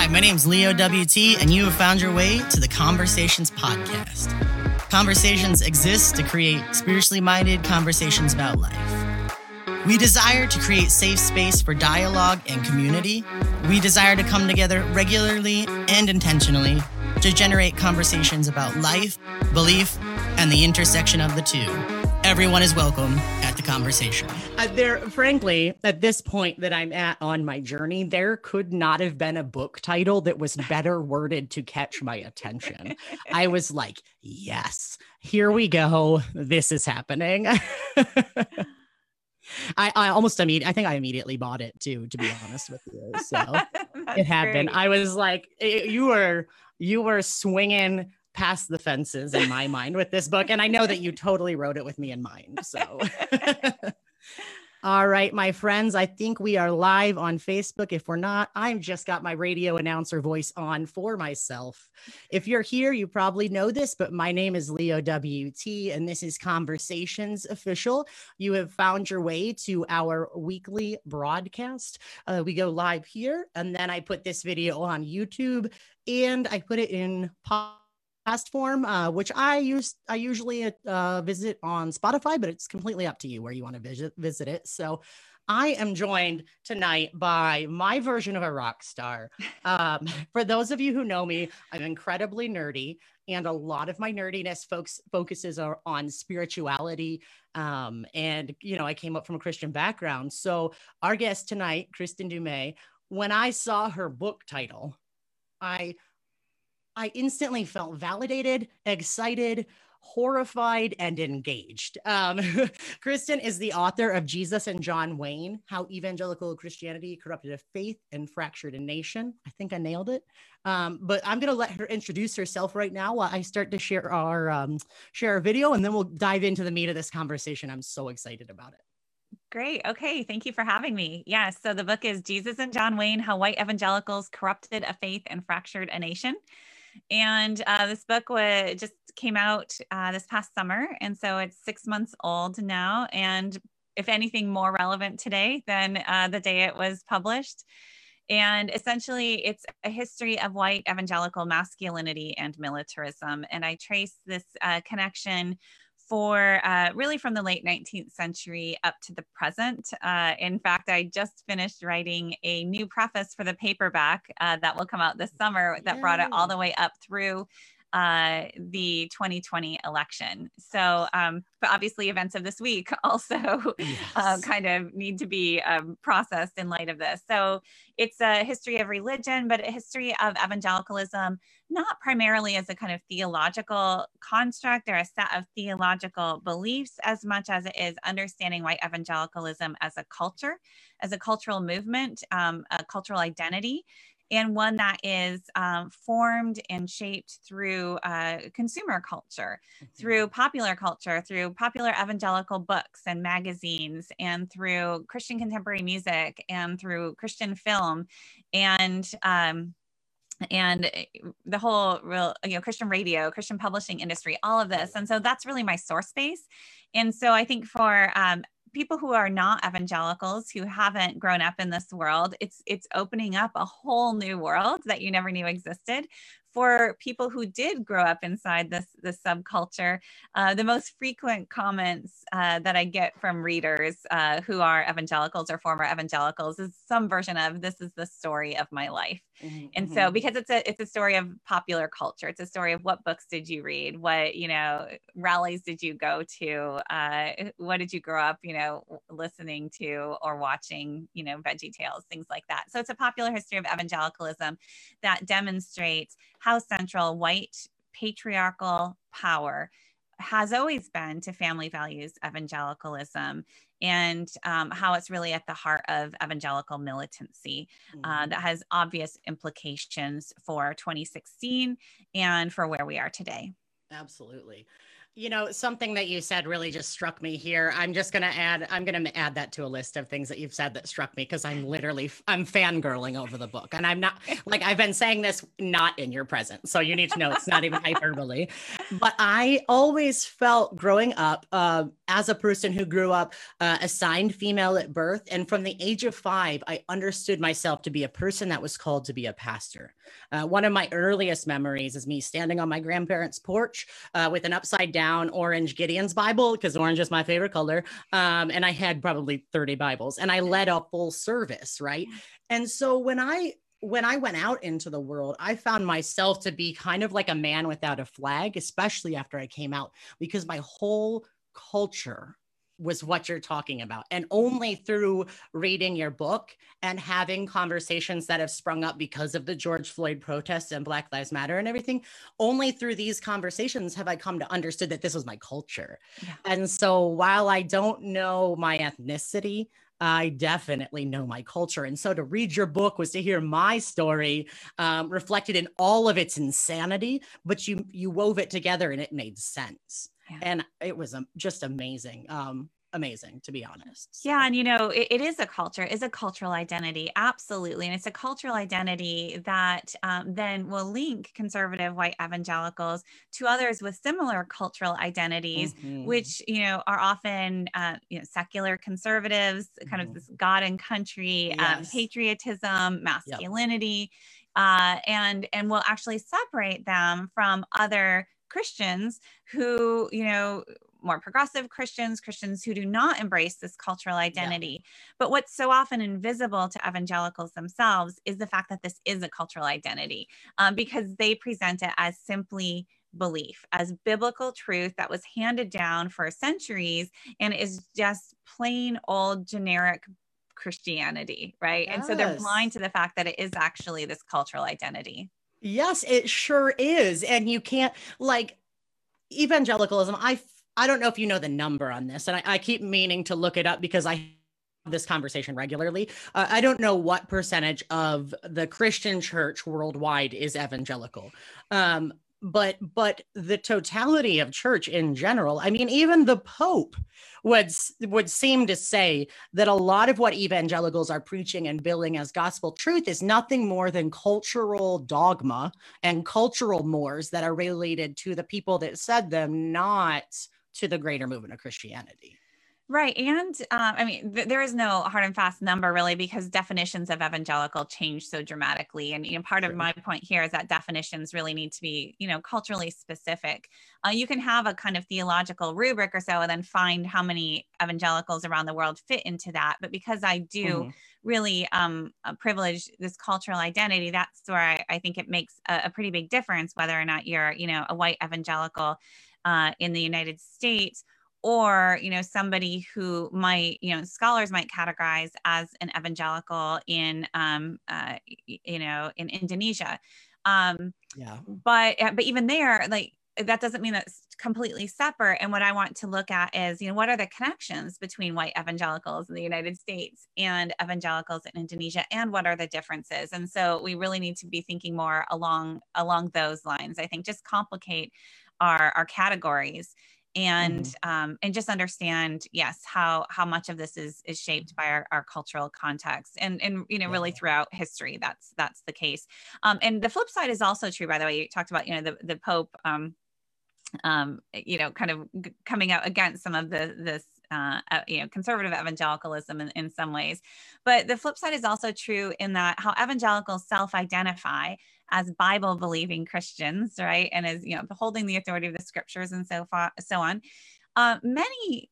Hi, my name is Leo WT, and you have found your way to the Conversations Podcast. Conversations exist to create spiritually minded conversations about life. We desire to create safe space for dialogue and community. We desire to come together regularly and intentionally to generate conversations about life, belief, and the intersection of the two. Everyone is welcome conversation. Uh, there, frankly, at this point that I'm at on my journey, there could not have been a book title that was better worded to catch my attention. I was like, yes, here we go. This is happening. I, I almost immediately, I think I immediately bought it too, to be honest with you. So it happened. great. I was like, eh, you were, you were swinging past the fences in my mind with this book. And I know that you totally wrote it with me in mind. So. All right, my friends, I think we are live on Facebook. If we're not, I've just got my radio announcer voice on for myself. If you're here, you probably know this, but my name is Leo WT, and this is Conversations Official. You have found your way to our weekly broadcast. Uh, we go live here, and then I put this video on YouTube and I put it in podcast form, uh, which I use. I usually uh, visit on Spotify, but it's completely up to you where you want to visit visit it. So. I am joined tonight by my version of a rock star. Um, for those of you who know me, I'm incredibly nerdy, and a lot of my nerdiness folks focuses are on spirituality. Um, and you know, I came up from a Christian background. So our guest tonight, Kristin Du Mez, when I saw her book title, I I instantly felt validated, excited, horrified, and engaged. Um, Kristin is the author of Jesus and John Wayne How Evangelical Christianity Corrupted a Faith and Fractured a Nation. I think I nailed it. Um, but I'm going to let her introduce herself right now while I start to share our, um, share our video, and then we'll dive into the meat of this conversation. I'm so excited about it. Great. Okay. Thank you for having me. Yes. so the book is Jesus and John Wayne How White Evangelicals Corrupted a Faith and Fractured a Nation. And uh, this book was, just came out uh, this past summer. And so it's six months old now. And if anything, more relevant today than uh, the day it was published. And essentially, it's a history of white evangelical masculinity and militarism. And I trace this uh, connection for uh, really from the late 19th century up to the present. Uh, in fact, I just finished writing a new preface for the paperback uh, that will come out this summer that brought it all the way up through uh, the 2020 election. So, um, but obviously, events of this week also uh, kind of need to be um, processed in light of this. So, it's a history of religion, but a history of evangelicalism, not primarily as a kind of theological construct or a set of theological beliefs, as much as it is understanding white evangelicalism as a culture, as a cultural movement, um, a cultural identity. And one that is um, formed and shaped through uh, consumer culture, through popular culture, through popular evangelical books and magazines, and through Christian contemporary music, and through Christian film, and um, and eh, the whole real you know christian radio christian publishing industry all of this. And so that's really my source space and so i think for um, people who are not evangelicals who haven't grown up in this world it's it's opening up a whole new world that you never knew existed for people who did grow up inside this this subculture uh, the most frequent comments uh, that i get from readers uh, who are evangelicals or former evangelicals is some version of this is the story of my life. Mhm, and so because it's a it's a story of popular culture it's a story of what books did you read? What you know rallies did you go to? Uh, what did you grow up you know listening to or watching you know veggie tales things like that. So it's a popular history of evangelicalism that demonstrates how central white patriarchal power has always been to family values evangelicalism and um, how it's really at the heart of evangelical militancy uh, Mhm. that has obvious implications for 2016 and for where we are today. Absolutely. You know, something that you said really just struck me here. I'm just going to add I'm going to add that to a list of things that you've said that struck me because I'm literally I'm fangirling over the book. And I'm not like I've been saying this not in your presence. So you need to know it's not even hyperbole. But I always felt growing up uh, as a person who grew up uh, assigned female at birth and from the age of 5 I understood myself to be a person that was called to be a pastor. Uh, one of my earliest memories is me standing on my grandparents' porch uh, with an upside down down orange Gideon's Bible because orange is my favorite color. Um, and I had probably 30 Bibles and I led a full service, right? And so when I when I went out into the world, I found myself to be kind of like a man without a flag, especially after I came out, because my whole culture was what you're talking about. And only through reading your book and having conversations that have sprung up because of the George Floyd protests and Black Lives Matter and everything, only through these conversations have I come to understand that this was my culture. Yeah. And so while I don't know my ethnicity, I definitely know my culture. And so to read your book was to hear my story um, reflected in all of its insanity, but you you wove it together and it made sense yeah. and it was just amazing um amazing to be honest so. yeah and you know it, it is a culture is a cultural identity absolutely and it's a cultural identity that um, then will link conservative white evangelicals to others with similar cultural identities mm-hmm. which you know are often uh, you know secular conservatives kind mm-hmm. of this god and country um, yes. um, patriotism masculinity yep. uh, and and will actually separate them from other Christians who, you know, more progressive Christians, Christians who do not embrace this cultural identity. Yeah. But what's so often invisible to evangelicals themselves is the fact that this is a cultural identity um, because they present it as simply belief, as biblical truth that was handed down for centuries and is just plain old generic Christianity, right? Yes. And so they're blind to the fact that it is actually this cultural identity. Yes, it sure is. And you can't like evangelicalism. I I don't know if you know the number on this, and I, I keep meaning to look it up because I have this conversation regularly. Uh, I don't know what percentage of the Christian church worldwide is evangelical. Um, but but the totality of church in general i mean even the pope would would seem to say that a lot of what evangelicals are preaching and billing as gospel truth is nothing more than cultural dogma and cultural mores that are related to the people that said them not to the greater movement of christianity Right. And um, I mean, th- there is no hard and fast number really because definitions of evangelical change so dramatically. And, you know, part of my point here is that definitions really need to be, you know, culturally specific. Uh, you can have a kind of theological rubric or so and then find how many evangelicals around the world fit into that. But because I do mm-hmm. really um, uh, privilege this cultural identity, that's where I, I think it makes a, a, pretty big difference whether or not you're, you know, a white evangelical uh, in the United States or you know somebody who might you know scholars might categorize as an evangelical in um uh, you know in indonesia. Um yeah. but uh, but even there like that doesn't mean that's completely separate. And what i want to look at is you know what are the connections between white evangelicals in the united states and evangelicals in indonesia and what are the differences? And so we really need to be thinking more along along those lines. I think just complicate our our categories and mm-hmm. um, and just understand yes how how much of this is is shaped by our, our cultural context and and you know yeah. really throughout history that's that's the case um, and the flip side is also true by the way you talked about you know the the pope um, um, you know, kind of g- coming out against some of the this uh, uh, you know conservative evangelicalism in, in some ways but the flip side is also true in that how evangelicals self-identify as Bible believing Christians, right? And as, you know, beholding the authority of the scriptures and so far, so on. Uh, many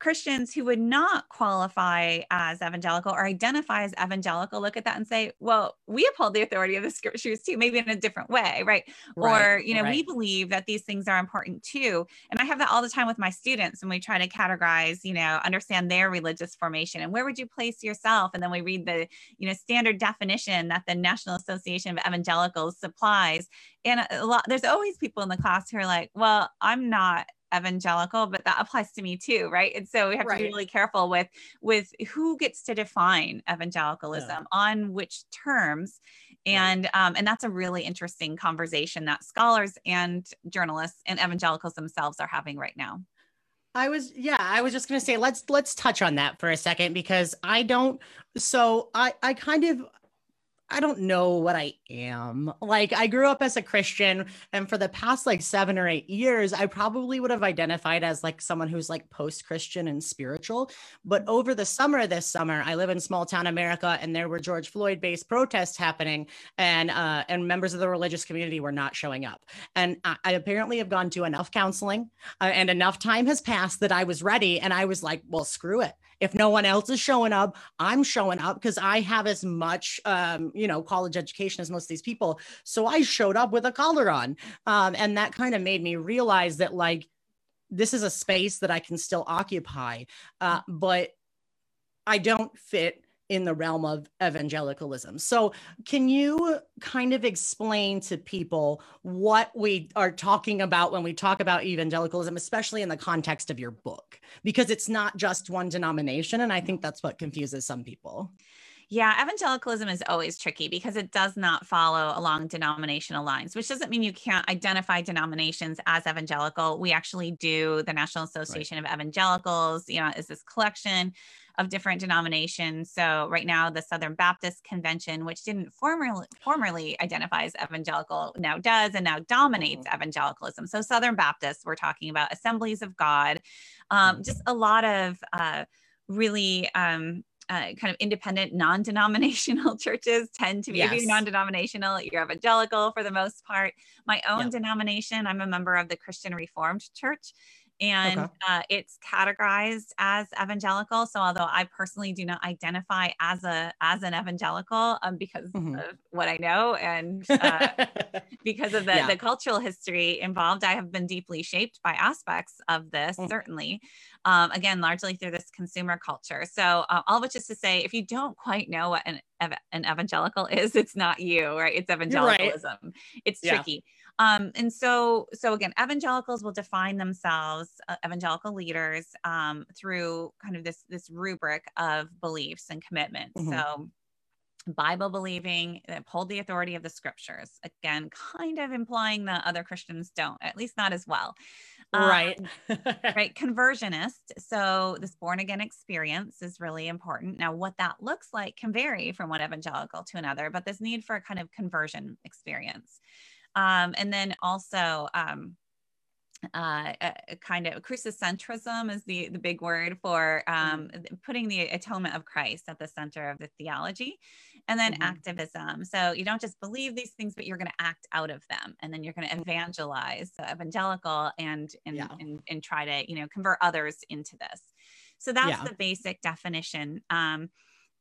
Christians who would not qualify as evangelical or identify as evangelical look at that and say, well, we uphold the authority of the scriptures too, maybe in a different way, right? right or, you know, right. we believe that these things are important too. And I have that all the time with my students when we try to categorize, you know, understand their religious formation and where would you place yourself? And then we read the, you know, standard definition that the National Association of Evangelicals supplies. And a lot, there's always people in the class who are like, well, I'm not evangelical, but that applies to me too, right? And so we have right. to be really careful with with who gets to define evangelicalism yeah. on which terms, and right. um, and that's a really interesting conversation that scholars and journalists and evangelicals themselves are having right now. I was yeah, I was just going to say let's let's touch on that for a second because I don't so I I kind of I don't know what I am. Like I grew up as a Christian and for the past like 7 or 8 years I probably would have identified as like someone who's like post-Christian and spiritual. But over the summer this summer I live in small town America and there were George Floyd based protests happening and uh and members of the religious community were not showing up. And I, I apparently have gone to enough counseling uh, and enough time has passed that I was ready and I was like, well screw it. If no one else is showing up, I'm showing up because I have as much, um, you know, college education as most of these people. So I showed up with a collar on. Um, and that kind of made me realize that, like, this is a space that I can still occupy, uh, but I don't fit in the realm of evangelicalism. So, can you kind of explain to people what we are talking about when we talk about evangelicalism, especially in the context of your book? Because it's not just one denomination. And I think that's what confuses some people. Yeah, evangelicalism is always tricky because it does not follow along denominational lines, which doesn't mean you can't identify denominations as evangelical. We actually do. The National Association right. of Evangelicals, you know, is this collection of different denominations. So right now, the Southern Baptist Convention, which didn't formerly formerly identify as evangelical, now does and now dominates mm-hmm. evangelicalism. So Southern Baptists, we're talking about Assemblies of God, um, mm-hmm. just a lot of uh, really um, uh, kind of independent, non-denominational churches tend to be yes. non-denominational. You're evangelical for the most part. My own yep. denomination, I'm a member of the Christian Reformed Church, and okay. uh, it's categorized as evangelical. So although I personally do not identify as a as an evangelical um, because mm-hmm. of what I know and uh, because of the, yeah. the cultural history involved, I have been deeply shaped by aspects of this. Mm-hmm. Certainly, um, again, largely through this consumer culture. So uh, all of which is to say, if you don't quite know what an an evangelical is, it's not you, right? It's evangelicalism. Right. It's tricky. Um, and so, so again, evangelicals will define themselves, uh, evangelical leaders, um, through kind of this this rubric of beliefs and commitments. Mm-hmm. So, Bible believing, uphold the authority of the scriptures. Again, kind of implying that other Christians don't, at least not as well. Right. Um, right. Conversionist. So, this born again experience is really important. Now, what that looks like can vary from one evangelical to another, but this need for a kind of conversion experience. Um, and then also, um, uh, a, kind of crucicentrism is the the big word for um, mm-hmm. putting the atonement of Christ at the center of the theology, and then mm-hmm. activism. So you don't just believe these things, but you're going to act out of them, and then you're going to evangelize, so evangelical, and and, yeah. and and try to you know convert others into this. So that's yeah. the basic definition. Um,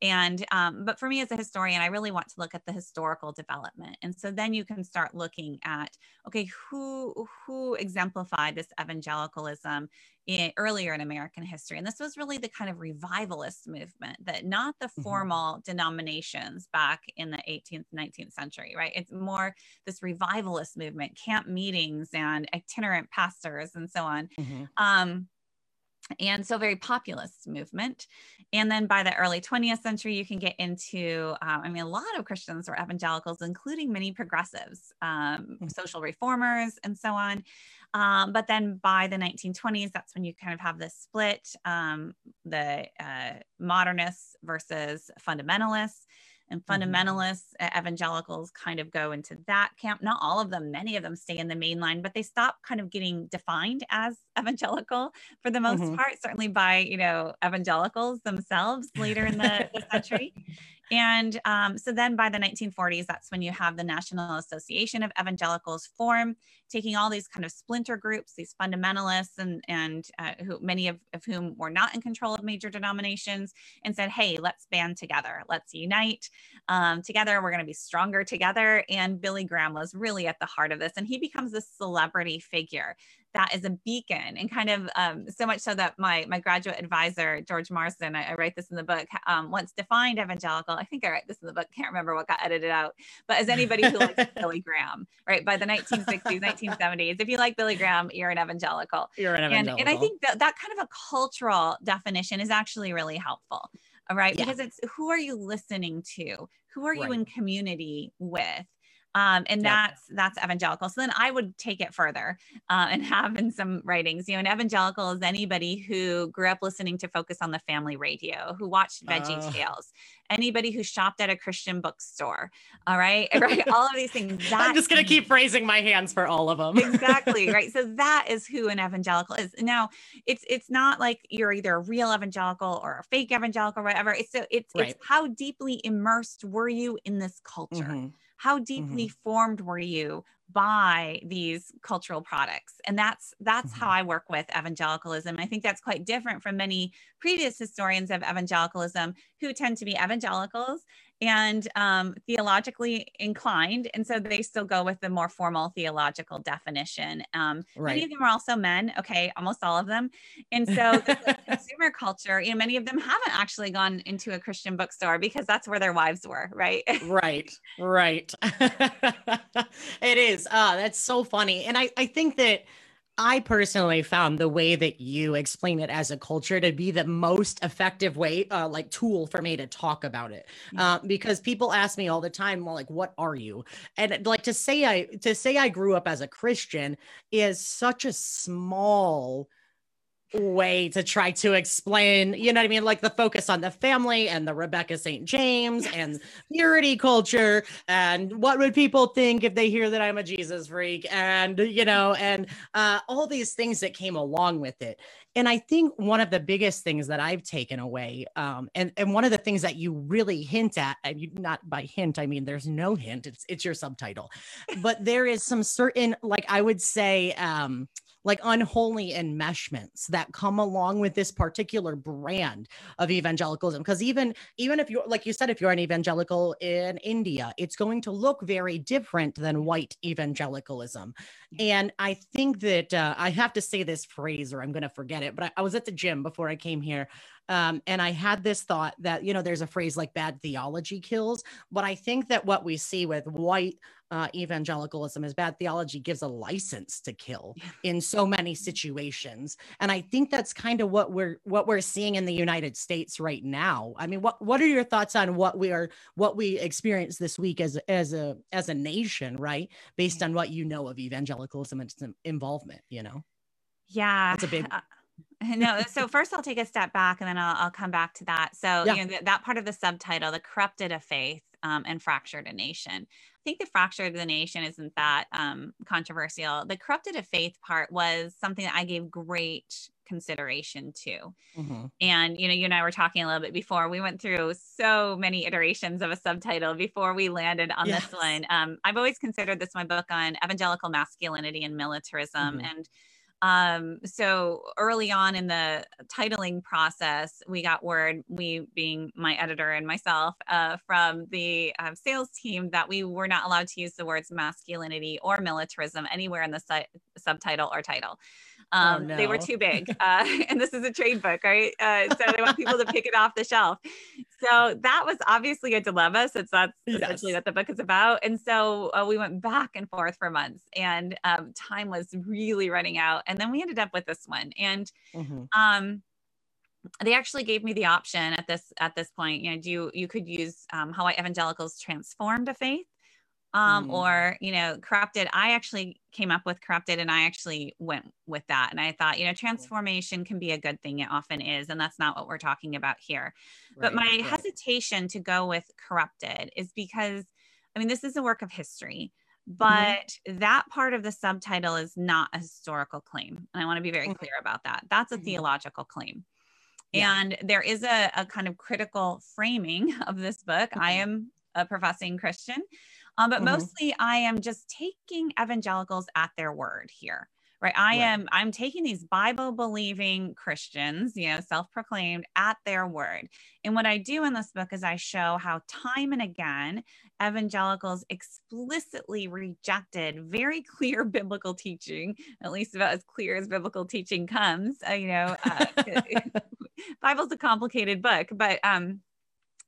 and um, but for me as a historian i really want to look at the historical development and so then you can start looking at okay who who exemplified this evangelicalism in, earlier in american history and this was really the kind of revivalist movement that not the mm-hmm. formal mm-hmm. denominations back in the 18th 19th century right it's more this revivalist movement camp meetings and itinerant pastors and so on mm-hmm. um, and so very populist movement. And then by the early 20th century you can get into um, i mean a lot of christians were evangelicals including many progressives um, mm. social reformers and so on. Um, but then by the 1920s that's when you kind of have this split um, the uh, modernists versus fundamentalists and mm-hmm. fundamentalists, mm-hmm. evangelicals kind of go into that camp. Not all of them, many of them stay in the main line, but they stop kind of getting defined as evangelical for the most mm-hmm. part, certainly by, you know, evangelicals themselves later in the, the century. And um, so then by the 1940s, that's when you have the National Association of Evangelicals form, taking all these kind of splinter groups, these fundamentalists, and, and uh, who, many of, of whom were not in control of major denominations, and said, hey, let's band together, let's unite um, together. We're going to be stronger together. And Billy Graham was really at the heart of this. And he becomes this celebrity figure that is a beacon and kind of um, so much so that my my graduate advisor George Marsden, I, I write this in the book, um, once defined evangelical. I think I write this in the book. Can't remember what got edited out, but as anybody who likes Billy Graham, right? By the 1960s, 1970s, if you like Billy Graham, you're an evangelical. You're an evangelical. And, and I think that that kind of a cultural definition is actually really helpful, right? Yeah. Because it's who are you listening to? Who are you in community with? Um, and Yep. that's that's evangelical. So then I would take it further uh, and have in some writings, you know, an evangelical is anybody who grew up listening to Focus on the Family Radio, who watched Veggie Oh. Tales, anybody who shopped at a Christian bookstore. All right, right, all of these things. I'm just gonna keep raising my hands for all of them. exactly right so that is who an evangelical is now it's it's not like you're either a real evangelical or a fake evangelical or whatever it's so it's Right. it's how deeply immersed were you in this culture Mhm. How deeply mm-hmm. formed were you by these cultural products? And that's that's how mm-hmm. i work with evangelicalism. I think that's quite different from many previous historians of evangelicalism who tend to be evangelicals and um, theologically inclined and so they still go with the more formal theological definition um, many of them are also men okay almost all of them and so like, consumer culture you know many of them haven't actually gone into a christian bookstore because that's where their wives were right? Right right. It is. Uh that's so funny and i i think that i personally found the way that you explain it as a culture to be the most effective way uh like tool for me to talk about it. Uh, because people ask me all the time well like what are you? And like to say i to say i grew up as a christian is such a small way to try to explain, you know what I mean? Like the focus on the family and the Rebecca St. James and purity culture and what would people think if they hear that I'm a Jesus freak and, you know, and uh, all these things that came along with it. And I think one of the biggest things that I've taken away, um, and, and one of the things that you really hint at, and you not by hint, I mean, there's no hint, it's, it's your subtitle, but there is some certain, like I would say, um, like unholy enmeshments that come along with this particular brand of evangelicalism. Because even even if you're like you said if you're an evangelical in india it's going to look very different than white evangelicalism. And i think that uh, i have to say this phrase or i'm going to forget it but I, I was at the gym before i came here um, and i had this thought that you know there's a phrase like bad theology kills but i think that what we see with white uh, evangelicalism is bad theology gives a license to kill in so many situations and i think that's kind of what we're what we're seeing in the united states right now i mean what what are your thoughts on what we are what we experienced this week as as a as a nation right based on what you know of evangelicalism and its involvement you know Yeah. That's a big- Uh, no, so first I'll take a step back and then I'll, I'll come back to that. So, Yeah. you know, th- that part of the subtitle, The Corrupted of Faith um, and Fractured a Nation. I think the fractured of the nation isn't that um, controversial. The corrupted of faith part was something that I gave great consideration to. Mhm. And, you know, you and I were talking a little bit before. We went through so many iterations of a subtitle before we landed on Yes. this one. Um, I've always considered this my book on evangelical masculinity and militarism. Mhm. And um, so early on in the titling process, we got word, we being my editor and myself, uh, from the uh, sales team that we were not allowed to use the words masculinity or militarism anywhere in the si- subtitle or title. Um, They were too big. Uh, and this is a trade book, right? Uh, so they want people to pick it off the shelf. So that was obviously a dilemma since that's essentially what the book is about. And so uh, we went back and forth for months and um, time was really running out. And then we ended up with this one. And Mhm. um, they actually gave me the option at this at this point. You know, do you, you could use um, how evangelicals transformed a faith, um, Mm. or you know, corrupted. I actually came up with corrupted, and I actually went with that. And I thought, you know, transformation can be a good thing. It often is, and that's not what we're talking about here. But my right. hesitation to go with corrupted is because, I mean, this is a work of history, Mm-hmm. but that part of the subtitle is not a historical claim. And I want to be very Mhm. clear about that. That's a Mhm. theological claim. Yeah. And there is a, a kind of critical framing of this book. I Mhm. am a professing Christian, um, but Mhm. mostly I am just taking evangelicals at their word here right i right. am i'm taking these bible believing christians you know self-proclaimed at their word and what i do in this book is i show how time and again evangelicals explicitly rejected very clear biblical teaching at least about as clear as biblical teaching comes uh, you know uh, bible's a complicated book but um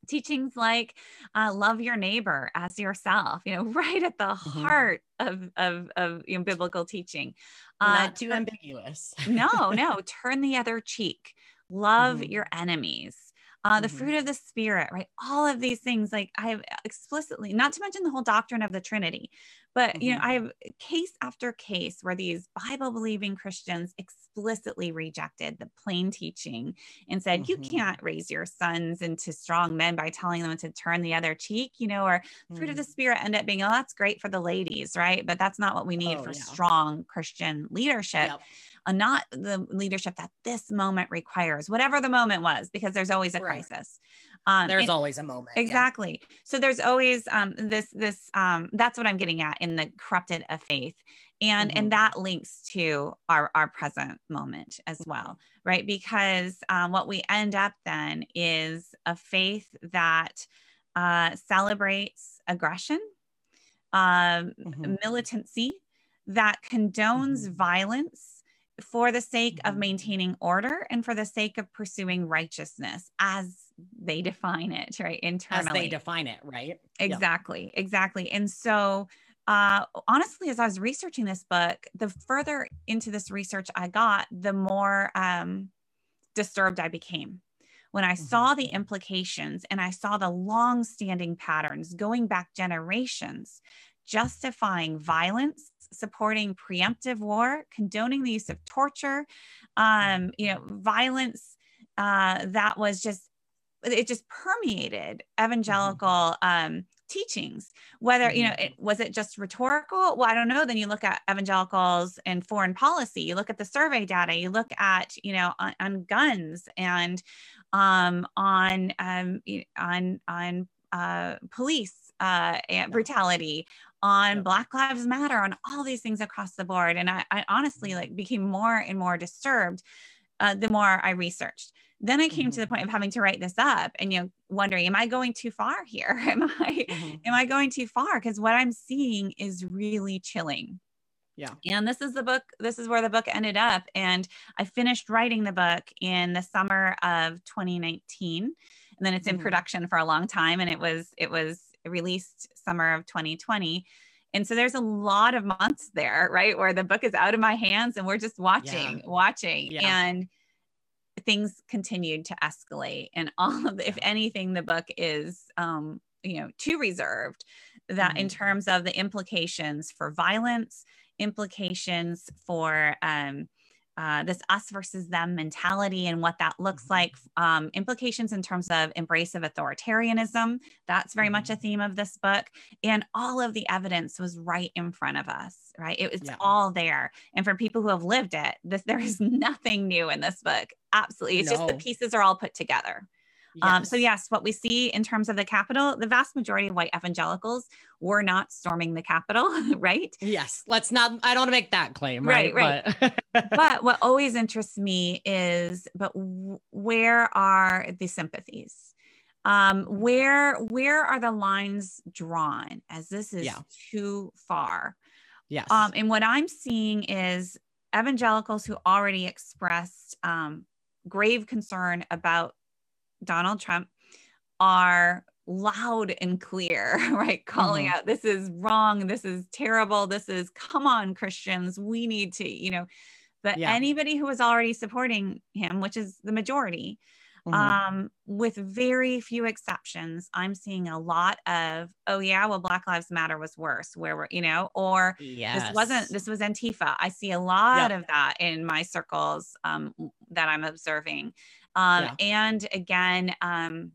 teachings like uh, love your neighbor as yourself you know right at the mm-hmm. heart of of, of you know, biblical teaching uh, not too ambiguous no no turn the other cheek love mm-hmm. your enemies uh, the mm-hmm. fruit of the spirit, right? All of these things, like I have explicitly, not to mention the whole doctrine of the Trinity, but mm-hmm. you know, mm-hmm. I have case after case where these Bible believing Christians explicitly rejected the plain teaching and said, mm-hmm. you can't raise your sons into strong men by telling them to turn the other cheek, you know, or fruit of the mm-hmm. spirit end up being, oh, that's great for the ladies, right? But that's not what we need oh, for yeah. strong Christian leadership. Yep uh, not the leadership that this moment requires, whatever the moment was, because there's always a right. crisis. Um, there's and, always a moment. Exactly. Yeah. So there's always um, this, this, um, that's what I'm getting at in the corrupted of faith. And, mm-hmm. and that links to our, our present moment as well, right? Because um, what we end up then is a faith that uh, celebrates aggression, um, mm-hmm. militancy, that condones mm-hmm. violence for the sake of mm-hmm. maintaining order and for the sake of pursuing righteousness as they define it, right? Internally. As they define it, right? Exactly. Exactly. And so uh, honestly, as I was researching this book, the further into this research I got, the more um, disturbed I became. When I mm-hmm. saw the implications and I saw the long standing patterns going back generations, justifying violence supporting preemptive war, condoning the use of torture, um, you know, violence uh, that was just it just permeated evangelical mm-hmm. um, teachings whether you know mm-hmm. it, was it just rhetorical well i don't know then you look at evangelicals and foreign policy you look at the survey data you look at you know on, on guns and um, on um, on on uh, police uh, brutality on. Black Lives Matter, on all these things across the board. And I, I honestly like became more and more disturbed uh, the more I researched. Then I came mm-hmm. to the point of having to write this up and you know wondering, am I going too far here? Am I mm-hmm. am I going too far? Because what I'm seeing is really chilling. Yeah. And this is the book, this is where the book ended up. And I finished writing the book in the summer of 2019. And then it's in mm-hmm. production for a long time. And it was, it was released summer of 2020 and so there's a lot of months there right where the book is out of my hands and we're just watching yeah. watching yeah. and things continued to escalate and all of the, if anything the book is um you know too reserved that mm-hmm. in terms of the implications for violence implications for um uh, this us versus them mentality and what that looks mm-hmm. like, um, implications in terms of embrace of authoritarianism. That's very much a mm-hmm. theme of this book. And all of the evidence was right in front of us, right? It was yeah. all there. And for people who have lived it, this, there is nothing new in this book. Absolutely. It's no. just the pieces are all put together. Yes. Um, so yes, what we see in terms of the Capitol, the vast majority of white evangelicals were not storming the Capitol, right? Yes. Let's not. I don't want to make that claim, right? Right. Right. But, but what always interests me is, but where are the sympathies? Um, where where are the lines drawn? As this is yeah. too far. Yes. Um, and what I'm seeing is evangelicals who already expressed um, grave concern about Donald Trump are loud and clear, right? Calling mm-hmm. out, this is wrong. This is terrible. This is, come on, Christians. We need to, you know, but yeah. anybody who is already supporting him, which is the majority, mm-hmm. um, with very few exceptions, I'm seeing a lot of, oh, yeah, well, Black Lives Matter was worse, where we're, you know, or yes. this wasn't, this was Antifa. I see a lot of that in my circles um, that I'm observing. Um, yeah. And again, um,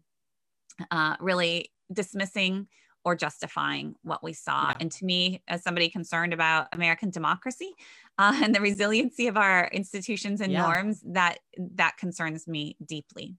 uh, really dismissing or justifying what we saw. Yeah. And to me, as somebody concerned about American democracy uh, and the resiliency of our institutions and yeah. norms, that that concerns me deeply.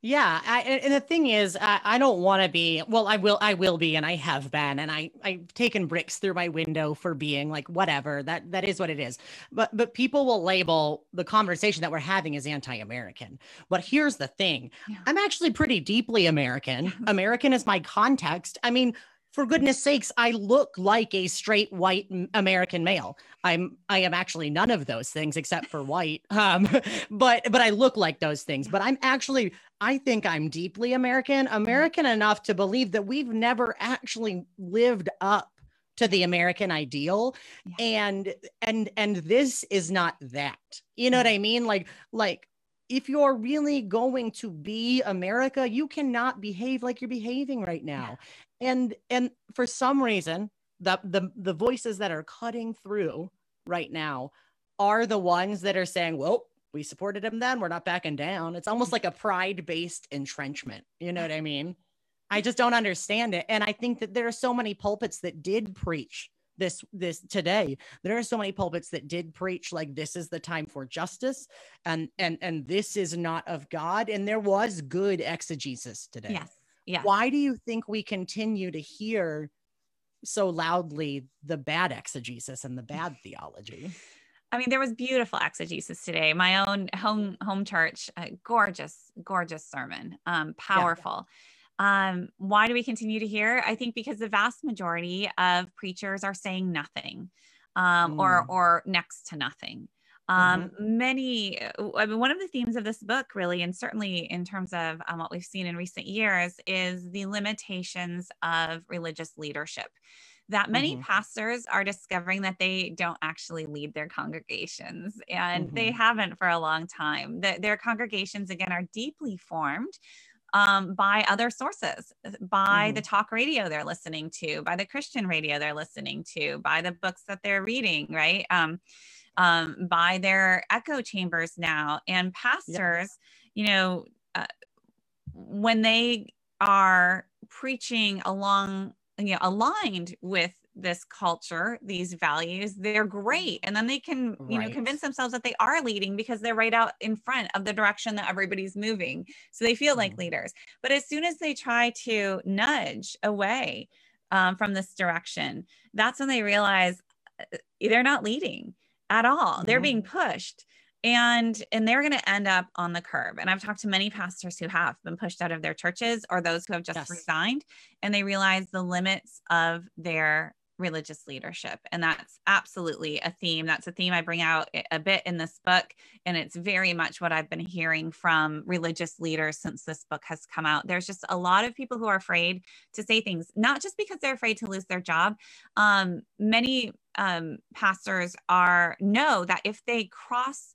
Yeah, I, and the thing is, I, I don't want to be. Well, I will. I will be, and I have been, and I I've taken bricks through my window for being like whatever. That that is what it is. But but people will label the conversation that we're having as anti-American. But here's the thing: yeah. I'm actually pretty deeply American. American is my context. I mean, for goodness sakes, I look like a straight white American male. I'm I am actually none of those things except for white. Um, but but I look like those things. But I'm actually I think I'm deeply American, American enough to believe that we've never actually lived up to the American ideal. Yeah. And and and this is not that. You know what I mean? Like like if you're really going to be America, you cannot behave like you're behaving right now and and for some reason the the the voices that are cutting through right now are the ones that are saying well we supported him then. We're not backing down. It's almost like a pride based entrenchment. You know what i mean? I just don't understand it. And i think that there are so many pulpits that did preach this this today. There are so many pulpits that did preach like this is the time for justice and and and this is not of god. And there was good exegesis today. Yes yeah. Why do you think we continue to hear so loudly the bad exegesis and the bad theology? I mean, there was beautiful exegesis today. My own home home church, gorgeous, gorgeous sermon, um, powerful. Yeah. Um, why do we continue to hear? I think because the vast majority of preachers are saying nothing, um, mm. or or next to nothing. Um, mm-hmm. Many, I mean, one of the themes of this book, really, and certainly in terms of um, what we've seen in recent years, is the limitations of religious leadership. That many mm-hmm. pastors are discovering that they don't actually lead their congregations, and mm-hmm. they haven't for a long time. That their congregations, again, are deeply formed um, by other sources, by mm-hmm. the talk radio they're listening to, by the Christian radio they're listening to, by the books that they're reading, right? Um, um, by their echo chambers now. And pastors, you know, uh, when they are preaching along, you know, aligned with this culture, these values, they're great. And then they can, you right. know, convince themselves that they are leading because they're right out in front of the direction that everybody's moving. So they feel mm like mm-hmm. leaders. But as soon as they try to nudge away um, from this direction, that's when they realize uh, they're not leading at all. They're being pushed and and they're going to end up on the curb and i've talked to many pastors who have been pushed out of their churches or those who have just yes. resigned and they realize the limits of their religious leadership. And that's absolutely a theme. That's a theme I bring out a bit in this book. And it's very much what I've been hearing from religious leaders since this book has come out. There's just a lot of people who are afraid to say things, not just because they're afraid to lose their job. Um, many um, pastors are know that if they cross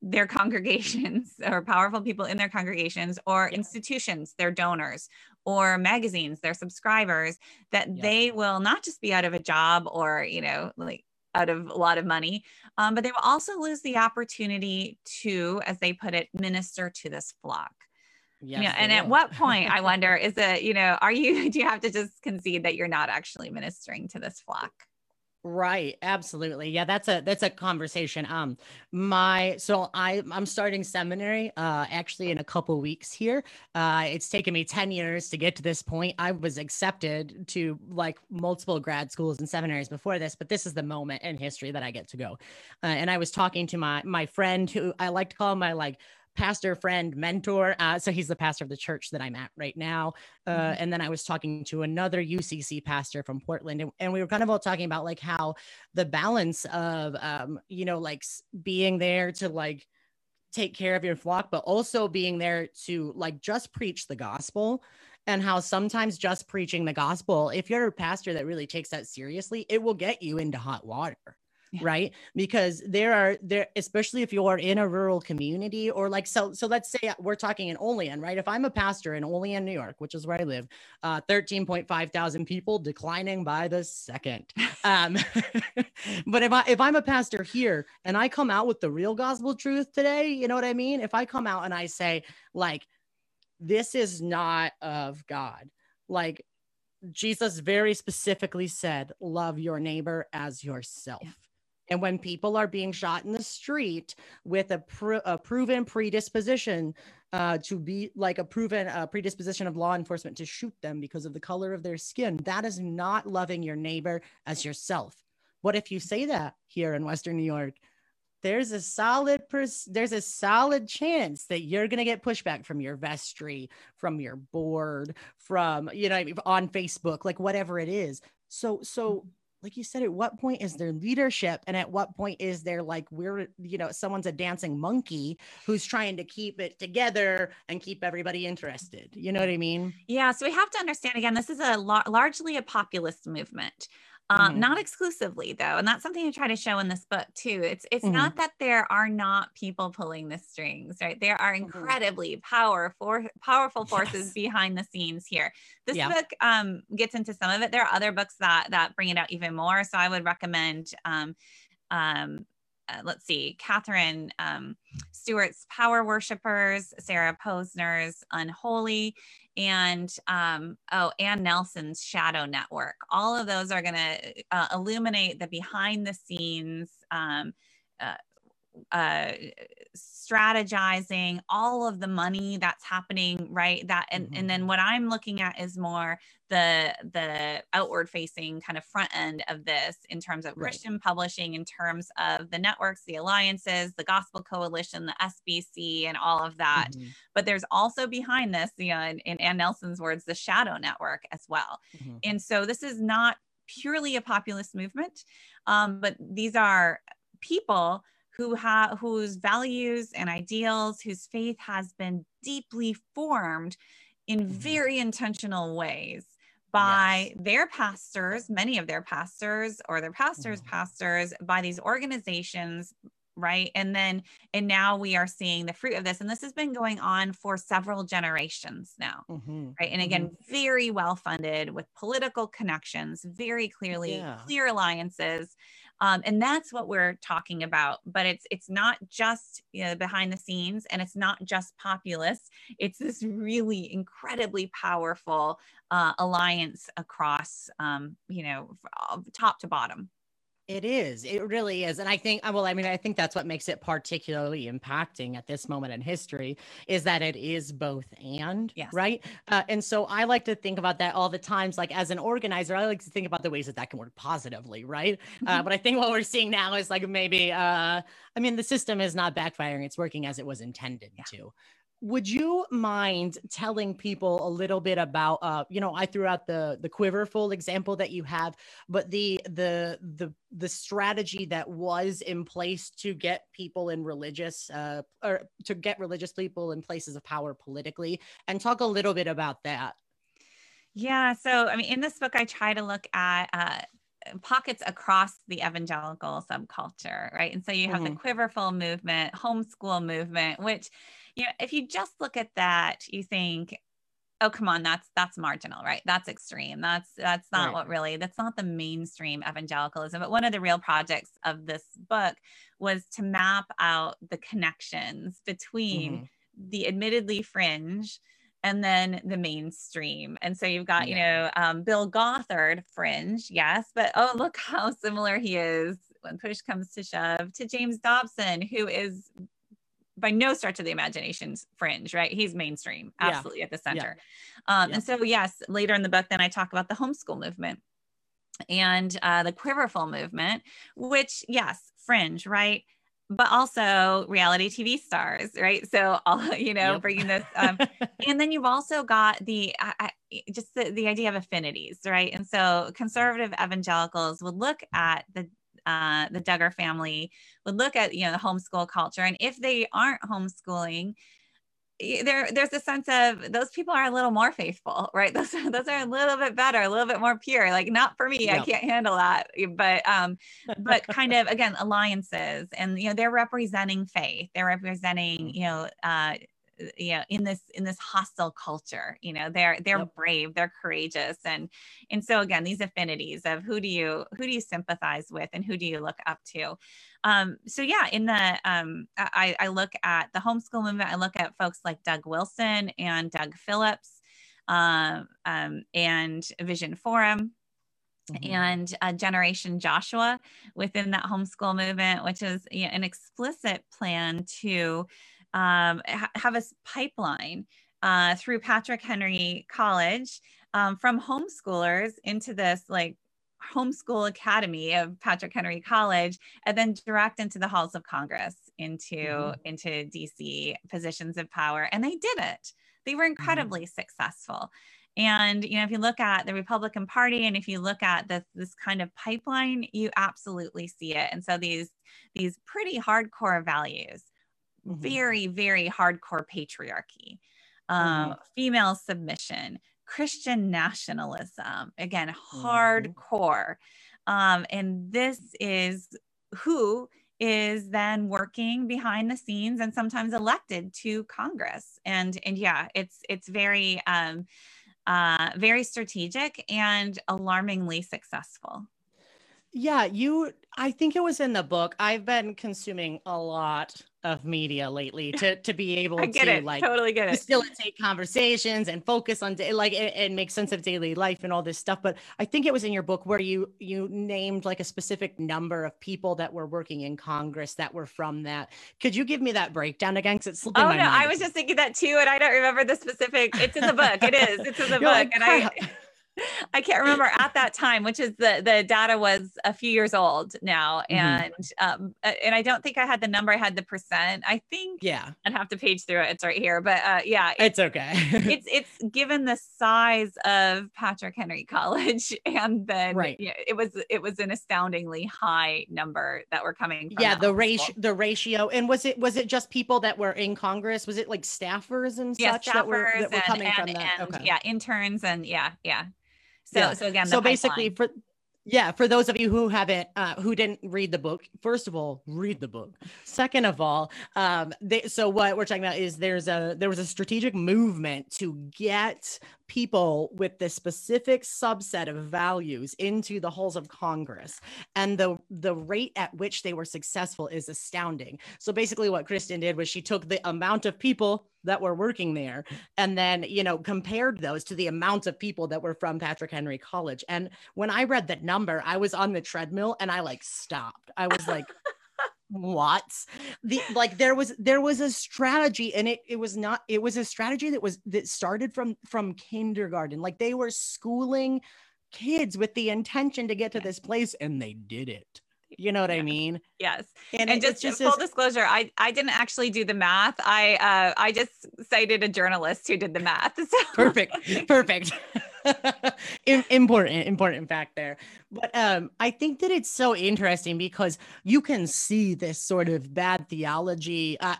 their congregations or powerful people in their congregations or institutions, their donors or magazines, their subscribers, that yeah. they will not just be out of a job or, you know, like out of a lot of money, um, but they will also lose the opportunity to, as they put it, minister to this flock. Yes, you know, and at what point I wonder is that, you know, are you, do you have to just concede that you're not actually ministering to this flock? Right, absolutely. Yeah, that's a that's a conversation. Um my so I I'm starting seminary uh actually in a couple weeks here. Uh it's taken me 10 years to get to this point. I was accepted to like multiple grad schools and seminaries before this, but this is the moment in history that I get to go. Uh, and I was talking to my my friend who I like to call my like pastor friend mentor uh, so he's the pastor of the church that i'm at right now uh, mm-hmm. and then i was talking to another ucc pastor from portland and, and, we were kind of all talking about like how the balance of um, you know like being there to like take care of your flock but also being there to like just preach the gospel and how sometimes just preaching the gospel if you're a pastor that really takes that seriously it will get you into hot water yeah. right? Because there are there especially if you are in a rural community or like so so let's say we're talking in olean right? If i'm a pastor in olean new york which is where i live uh 13.5 thousand people declining by the second. Um but if i if i'm a pastor here and i come out with the real gospel truth today you know what i mean? If i come out and i say like this is not of god like Jesus very specifically said, love your neighbor as yourself. Yeah And when people are being shot in the street with a, pr- a proven predisposition uh, to be like a proven uh, predisposition of law enforcement to shoot them because of the color of their skin, that is not loving your neighbor as yourself. What if you say that here in Western New York? there's a solid pers- there's a solid chance that you're to get pushback from your vestry from your board from you know on facebook like whatever it is so so mm-hmm. Like you said at what point is there leadership and at what point is there like we're you know someone's a dancing monkey who's trying to keep it together and keep everybody interested you know what i mean? Yeah so we have to understand again this is a lar- largely a populist movement uh, mm-hmm. not exclusively though and that's something i try to show in this book too it's it's mm-hmm. not that there are not people pulling the strings right there are mm-hmm. incredibly mm-hmm. powerful powerful forces yes. behind the scenes here this yeah. book um, gets into some of it there are other books that that bring it out even more so i would recommend um, um, uh, let's see, Katherine um, Stewart's Power Worshippers, Sarah Posner's Unholy, and um, oh, Anne Nelson's Shadow Network. All of those are going to uh, illuminate the behind the scenes. Um, uh, uh, strategizing all of the money that's happening right that and, mm-hmm. and then what i'm looking at is more the the outward facing kind of front end of this in terms of christian right. publishing in terms of the networks the alliances the gospel coalition the sbc and all of that mm-hmm. but there's also behind this you know in, in anne nelson's words the shadow network as well mm-hmm. and so this is not purely a populist movement um, but these are people who have whose values and ideals, whose faith has been deeply formed in mm-hmm. very intentional ways by yes. their pastors, many of their pastors or their pastors' mm-hmm. pastors, by these organizations, right? And then, and now we are seeing the fruit of this. And this has been going on for several generations now, mm-hmm. right? And again, mm-hmm. very well funded with political connections, very clearly yeah. clear alliances um, and that's what we're talking about but it's it's not just you know behind the scenes and it's not just populist. It's this really incredibly powerful uh, alliance across um, you know top to bottom it is. It really is. And I think, well, I mean, I think that's what makes it particularly impacting at this moment in history is that it is both and, yes. right? Uh, and so I like to think about that all the times. Like as an organizer, I like to think about the ways that that can work positively, right? Uh, mm-hmm. Uh, but I think what we're seeing now is like maybe, uh, I mean, the system is not backfiring, it's working as it was intended yeah. to would you mind telling people a little bit about uh you know i threw out the the quiverful example that you have but the the the the strategy that was in place to get people in religious uh or to get religious people in places of power politically? And talk a little bit about that. Yeah so i mean in this book i try to look at uh pockets across the evangelical subculture right? And so you have mm-hmm. the quiverful movement homeschool movement which you know, if you just look at that, you think, oh come on that's that's marginal right that's extreme that's that's not right. what really that's not the mainstream evangelicalism but one of the real projects of this book was to map out the connections between mm-hmm. the admittedly fringe and then the mainstream. And so you've got, yeah. you know, um, Bill Gothard, fringe, yes, but oh, look how similar he is when push comes to shove to James Dobson, who is by no stretch of the imagination's fringe, right? He's mainstream, absolutely yeah. at the center. Yeah. Um, yeah. And so, yes, later in the book, then I talk about the homeschool movement and uh, the quiverful movement, which, yes, fringe, right? But also reality TV stars, right? So, all you know, yep. bringing this, um, and then you've also got the I, just the, the idea of affinities, right? And so, conservative evangelicals would look at the uh, the Duggar family would look at you know the homeschool culture, and if they aren't homeschooling, there there's a sense of those people are a little more faithful right? Those those are a little bit better a little bit more pure. Like not for me i can't handle that. But um but kind of again alliances and you know they're representing faith. They're representing you know uh you know in this in this hostile culture you know they're they're yep. brave they're courageous and and so again these affinities of who do you who do you sympathize with and who do you look up to um so yeah in the um i i look at the homeschool movement i look at folks like doug wilson and doug phillips um, um and vision forum Mm-hmm. And uh, Generation Joshua within that homeschool movement, which is you know, an explicit plan to um, ha- have a pipeline uh, through Patrick Henry College um, from homeschoolers into this like homeschool academy of Patrick Henry College, and then direct into the halls of Congress, into mm-hmm. into DC positions of power, and they did it. They were mm-hmm. incredibly mm-hmm. successful. And you know, if you look at the Republican Party, and if you look at this this kind of pipeline, you absolutely see it. And so these these pretty hardcore values, mm-hmm. very very hardcore patriarchy, uh, female submission, Christian nationalism, again, mm-hmm. hardcore. Um, and this is who is then working behind the scenes and sometimes elected to Congress. And and yeah, it's it's very um, uh, very strategic and alarmingly successful. Yeah, you I think it was in the book. I've been consuming a lot of media lately to to be able to it. like totally get it. facilitate conversations and focus on like and, and make sense of daily life and all this stuff but i think it was in your book where you you named like a specific number of people that were working in congress that were from that. Could you give me that breakdown again? Because it's slipping oh no i was just thinking that too and i don't remember the specific it's in the book it is it's in the book like, and i I can't remember at that time, which is the the data was a few years old now, mm-hmm. and mm-hmm. um, and I don't think I had the number. I had the percent. I think yeah, I'd have to page through it. It's right here, but uh, yeah, it's, it's okay. it's it's given the size of Patrick Henry College, and then right. Yeah, it was it was an astoundingly high number that were coming. yeah, the ratio the ratio, and was it was it just people that were in Congress? Was it like staffers and yeah, such staffers that were, that were coming and, from that? And, okay. yeah, interns and yeah, yeah. So, yeah. so again, so basically for yeah, for those of you who haven't, uh, who didn't read the book, first of all, read the book. Second of all, um, they, so what we're talking about is there's a there was a strategic movement to get people with this specific subset of values into the halls of Congress, and the the rate at which they were successful is astounding. So basically, what Kristin did was she took the amount of people that were working there and then you know compared those to the amount of people that were from patrick henry college. And when i read that number i was on the treadmill and i like stopped. I was like what the like there was there was a strategy and it it was not it was a strategy that was that started from from kindergarten like they were schooling kids with the intention to get to this place and they did it you know what yeah. I mean? Yes. And, and just, just full disclosure, I I didn't actually do the math. I uh I just cited a journalist who did the math. So. Perfect. Perfect. important important fact there but um i think that it's so interesting because you can see this sort of bad theology uh,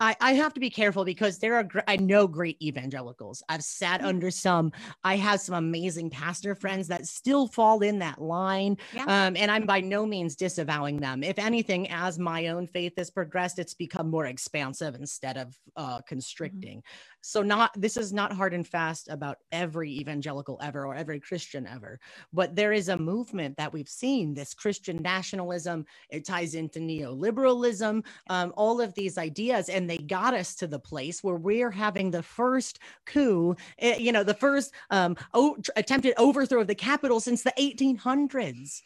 I, I have to be careful because there are I know great evangelicals. I've sat under some. I have some amazing pastor friends that still fall in that line, yeah. um, and I'm by no means disavowing them. If anything, as my own faith has progressed, it's become more expansive instead of uh, mm-hmm. constricting. So not this is not hard and fast about every evangelical ever or every Christian ever, but there is a movement that we've seen this Christian nationalism. It ties into neoliberalism, um, all of these ideas, and they got us to the place where we're having the first coup, eh, you know, the first um, o- attempted overthrow of the capital since the 1800s,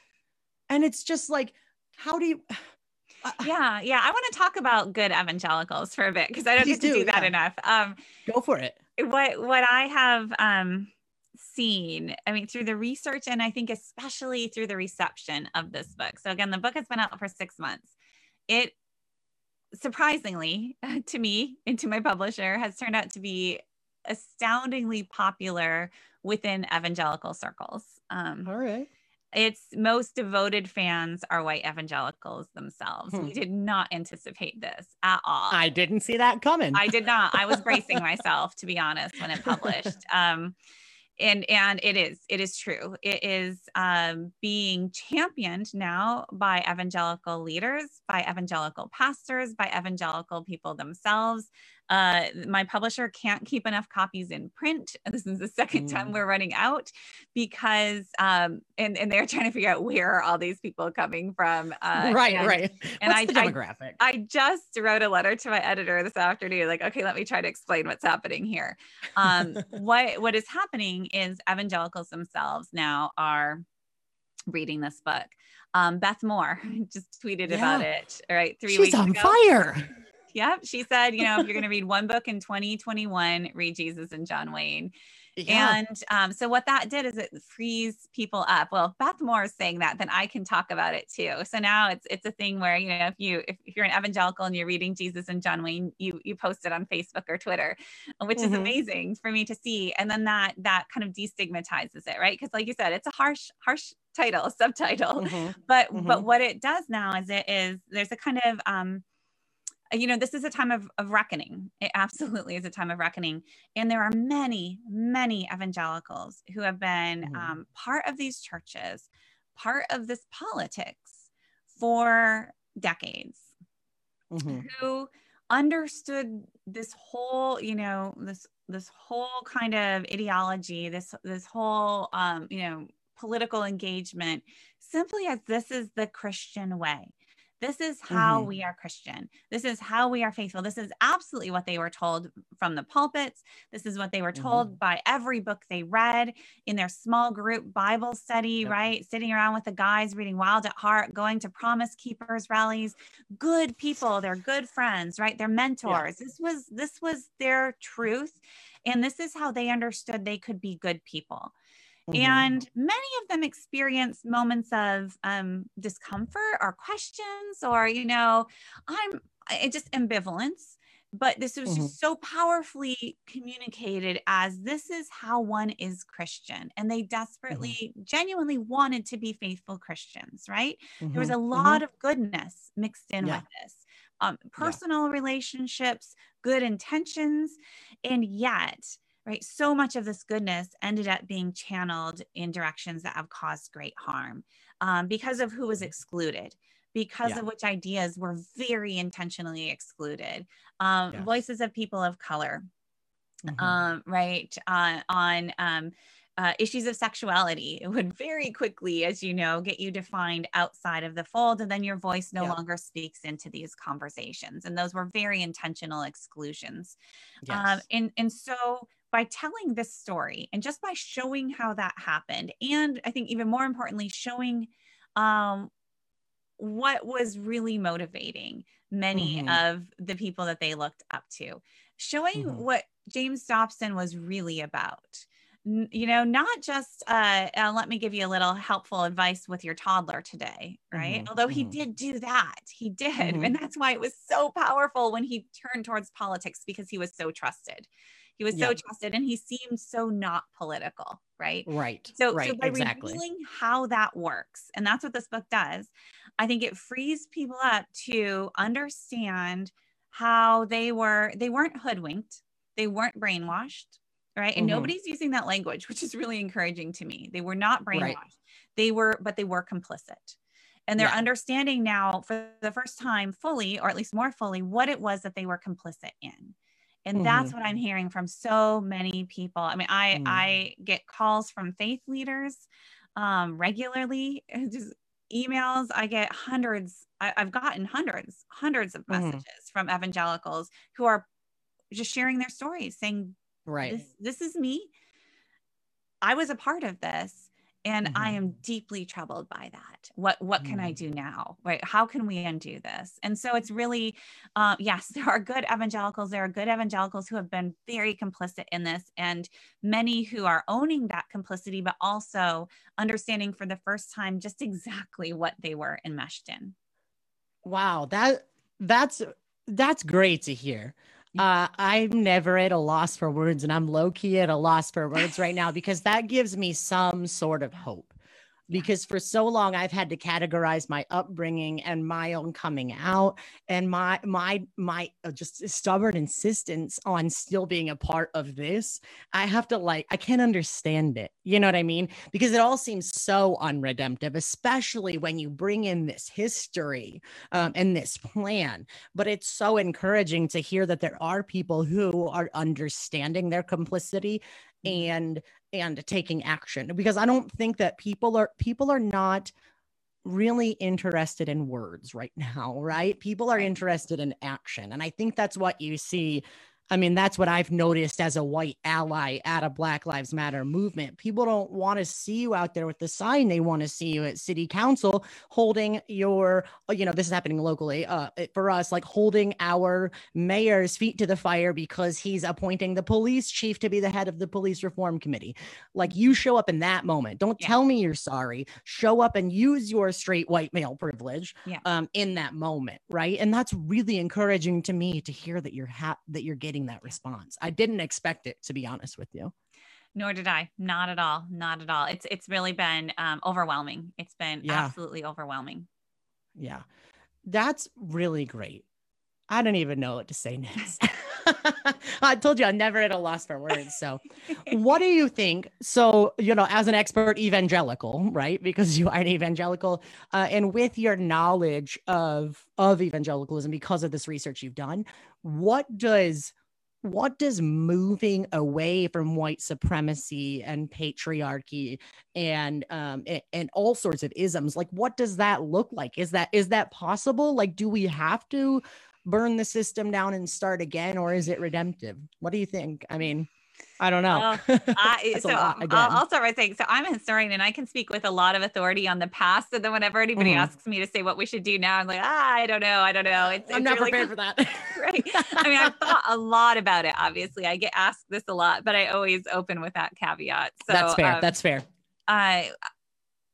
and it's just like, how do you? Yeah, yeah. I want to talk about good evangelicals for a bit because I don't Please get to do, do that yeah. enough. Um, Go for it. What what I have um, seen, I mean, through the research and I think especially through the reception of this book. So again, the book has been out for six months. It surprisingly to me and to my publisher has turned out to be astoundingly popular within evangelical circles. Um, All right its most devoted fans are white evangelicals themselves. Hmm. We did not anticipate this at all. I didn't see that coming. I did not. I was bracing myself to be honest when it published. Um, and and it is it is true. It is um, being championed now by evangelical leaders, by evangelical pastors, by evangelical people themselves. Uh, my publisher can't keep enough copies in print. This is the second mm. time we're running out because, um, and, and they're trying to figure out where are all these people coming from. Uh, right, and, right. And What's I, the demographic? I, I, just wrote a letter to my editor this afternoon, like, okay, let me try to explain what's happening here. Um, what what is happening is evangelicals themselves now are reading this book. Um, Beth Moore just tweeted Yeah. about it. All right, three She's weeks on ago. fire. Yep, she said, you know, if you're going to read one book in 2021, read Jesus and John Wayne. And um, so what that did is it frees people up. Well, if Beth Moore is saying that, then I can talk about it too. So now it's it's a thing where you know if you if, if you're an evangelical and you're reading Jesus and John Wayne, you you post it on Facebook or Twitter, which is Mhm. amazing for me to see. And then that that kind of destigmatizes it, right? Because like you said, it's a harsh harsh title, subtitle Mhm. but Mhm. but what it does now is it is there's a kind of um you know this is a time of, of reckoning it absolutely is a time of reckoning and there are many many evangelicals who have been Mhm. um, part of these churches part of this politics for decades Mhm. who understood this whole you know this this whole kind of ideology this this whole um you know political engagement simply as this is the christian way this is how Mhm. we are christian. This is how we are faithful. This is absolutely what they were told from the pulpits. This is what they were Mhm. told by every book they read in their small group bible study Yep. right? Sitting around with the guys reading wild at heart going to promise keepers rallies. Good people. They're good friends right? They're mentors. This was this was their truth. And this is how they understood they could be good people Mhm. and many of them experience moments of um, discomfort or questions or you know i'm it just ambivalence but this was Mhm. just so powerfully communicated as this is how one is christian and they desperately genuinely wanted to be faithful christians right there was Mhm. a lot of goodness mixed in Yeah. with this um, personal relationships good intentions and yet right so much of this goodness ended up being channeled in directions that have caused great harm um, because of who was excluded because Yeah. of which ideas were very intentionally excluded um, Yes. voices of people of color Mhm. um, right uh, on um, uh, issues of sexuality it would very quickly as you know get you defined outside of the fold and then your voice no Yeah. longer speaks into these conversations and those were very intentional exclusions um, and and so by telling this story and just by showing how that happened and i think even more importantly showing um, what was really motivating many Mhm. of the people that they looked up to showing Mhm. what james dobson was really about N- you know not just uh, uh, let me give you a little helpful advice with your toddler today right Mhm, although he mhm. did do that he did Mhm. and that's why it was so powerful when he turned towards politics because he was so trusted he was so trusted and he seemed so not political right Right. so, so by exactly. revealing how that works, and that's what this book does, I think it frees people up to understand how they were they weren't hoodwinked, they weren't brainwashed, right? And Mhm. nobody's using that language, which is really encouraging to me. They were not brainwashed. Right. They were, but they were complicit. And they're Yeah. understanding now for the first time fully, or at least more fully, what it was that they were complicit in. And that's Mhm. what I'm hearing from so many people. I mean, I Mm. I get calls from faith leaders um, regularly, just emails. I get hundreds. I, I've gotten hundreds, hundreds of Mhm. messages from evangelicals who are just sharing their stories, saying, Right. "This this is me. I was a part of this." And I Mhm. am deeply troubled by that. What what can I Mm. do now? Right? How can we undo this? And so it's really, uh, yes, there are good evangelicals. There are good evangelicals who have been very complicit in this, and many who are owning that complicity, but also understanding for the first time just exactly what they were enmeshed in. Wow, that that's that's great to hear. Uh, I'm never at a loss for words, and I'm low key at a loss for words right now because that gives me some sort of hope. Because for so long I've had to categorize my upbringing and my own coming out and my my my uh, just stubborn insistence on still being a part of this. I have to like I can't understand it. You know what I mean? Because it all seems so unredemptive, especially when you bring in this history um, and this plan. But it's so encouraging to hear that there are people who are understanding their complicity Mhm. and and taking action because i don't think that people are people are not really interested in words right now right? People are interested in action and i think that's what you see I mean, that's what I've noticed as a white ally at a Black Lives Matter movement. People don't want to see you out there with the sign. They want to see you at city council holding your, uh, you know, this is happening locally uh, for us, like holding our mayor's feet to the fire because he's appointing the police chief to be the head of the police reform committee. Like you show up in that moment. Don't yeah. tell me you're sorry. Show up and use your straight white male privilege yeah. um, in that moment. Right. And that's really encouraging to me to hear that you're ha- that you're getting getting that response. I didn't expect it, to be honest with you. Nor did I. Not at all. Not at all. It's it's really been um, overwhelming. It's been yeah. absolutely overwhelming. Yeah, that's really great. I don't even know what to say next. I told you I'm never at a loss for words. So, what do you think? So, you know, as an expert evangelical, right? Because you are an evangelical, uh, and with your knowledge of of evangelicalism, because of this research you've done, what does what does moving away from white supremacy and patriarchy and um and, all sorts of isms like what does that look like? Is that is that possible? Like do we have to burn the system down and start again or is it redemptive? What do you think? I mean I don't know. Well, I, so I'll, I'll, start by saying, so I'm a historian and I can speak with a lot of authority on the past. So then whenever anybody mm-hmm. asks me to say what we should do now, I'm like, ah, I don't know. I don't know. It's, I'm it's not really prepared for that. right. I mean, I've thought a lot about it. Obviously I get asked this a lot, but I always open with that caveat. So that's fair. Um, that's fair. I,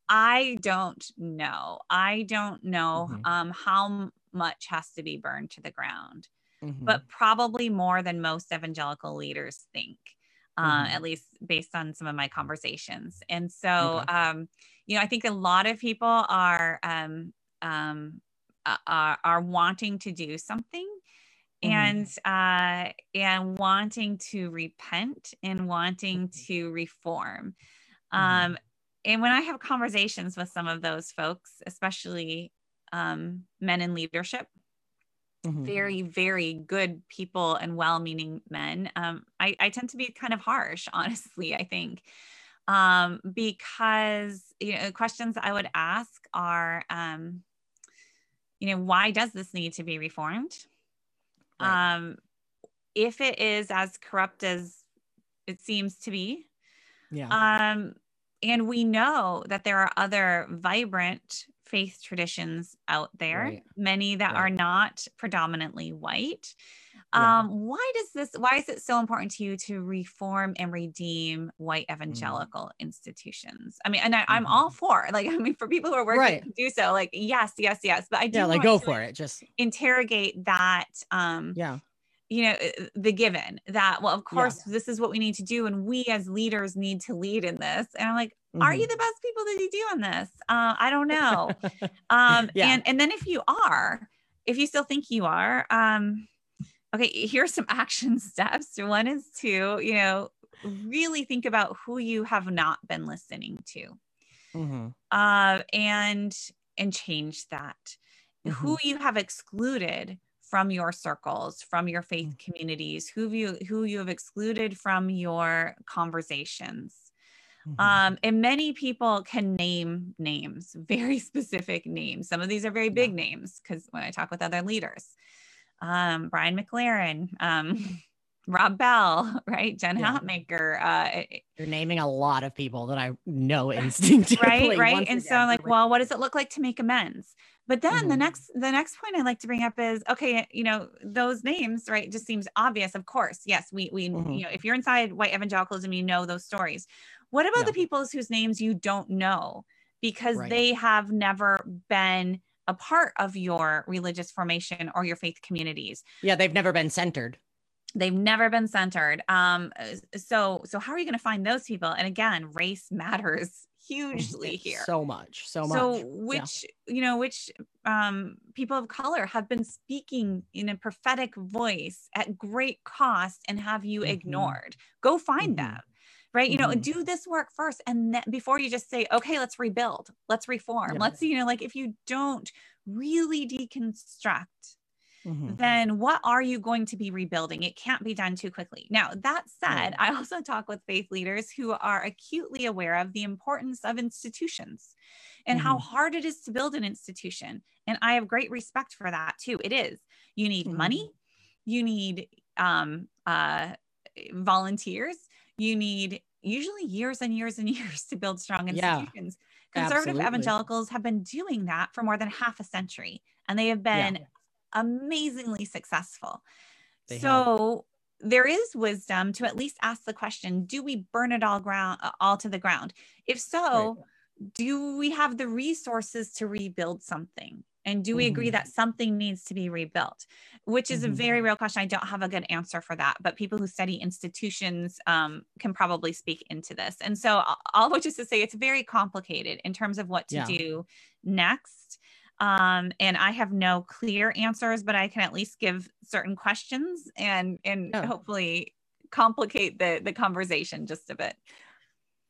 I don't know. I don't know mm-hmm. um, how much has to be burned to the ground. Mm-hmm. But probably more than most evangelical leaders think uh, mm-hmm. at least based on some of my conversations. And so, okay. um, you know, I think a lot of people are um, um, are, are wanting to do something. Mm-hmm. and uh, and wanting to repent and wanting mm-hmm. to reform mm-hmm. um, and when i have conversations with some of those folks especially um, men in leadership mm-hmm. very, very good people and well meaning men. Um, I, I tend to be kind of harsh, honestly, I think. Um, because you know, questions I would ask are, um, you know, why does this need to be reformed? Right. Um, if it is as corrupt as it seems to be, yeah. Um, and we know that there are other vibrant faith traditions out there, right. many that right. are not predominantly white. Yeah. Um, why does this, why is it so important to you to reform and redeem white mm. evangelical mm. institutions? I mean, and I, am mm-hmm. all for like, I mean, for people who are working right. to do so, like, yes, yes, yes. But I do yeah, like go for it. Just interrogate that um yeah you know uh, the given that well of course yeah. this is what we need to do and we as leaders need to lead in this and i'm like mm-hmm. are you the best people to be doing this uh, i don't know um yeah. and and then if you are if you still think you are um okay here's some action steps one is to you know really think about who you have not been listening to mm-hmm. uh, and and change that mm-hmm. who you have excluded from your circles, from your faith mm. communities, who you who you have excluded from your conversations. Mm-hmm. Um, and many people can name names, very specific names. Some of these are very big yeah. names because when I talk with other leaders, um, Brian McLaren, um, Rob Bell, right? Jen yeah. Hatmaker. Uh, You're naming a lot of people that I know instinctively. right, right. And so I'm like, well, what does it look like to make amends? But then mm-hmm. the next the next point I like to bring up is okay, you know, those names, right? Just seems obvious. Of course, yes, we we mm-hmm. you know, if you're inside white evangelicalism, you know those stories. What about yeah. the peoples whose names you don't know because right. they have never been a part of your religious formation or your faith communities? Yeah, they've never been centered they've never been centered um so so how are you going to find those people and again race matters hugely here so much so much so which yeah. you know which um people of color have been speaking in a prophetic voice at great cost and have you mm-hmm. ignored go find mm-hmm. them right you know mm-hmm. do this work first and then before you just say okay let's rebuild let's reform yeah. let's you know like if you don't really deconstruct Mm-hmm. then what are you going to be rebuilding? It can't be done too quickly. Now, that said, I also talk with faith leaders who are acutely aware of the importance of institutions and mm-hmm. how hard it is to build an institution. And I have great respect for that too. It is. You need mm-hmm. money, you need um, uh, volunteers, you need usually years and years and years to build strong institutions. Yeah, Conservative absolutely. evangelicals have been doing that for more than half a century, and they have been yeah. Amazingly successful. They so have. there is wisdom to at least ask the question: Do we burn it all ground all to the ground? If so, right. do we have the resources to rebuild something? And do we mm-hmm. agree that something needs to be rebuilt? Which is mm-hmm. a very real question. I don't have a good answer for that, but people who study institutions um, can probably speak into this. And so, all which is to say, it's very complicated in terms of what to yeah. do next. Um, and I have no clear answers, but I can at least give certain questions and and yeah. hopefully complicate the the conversation just a bit.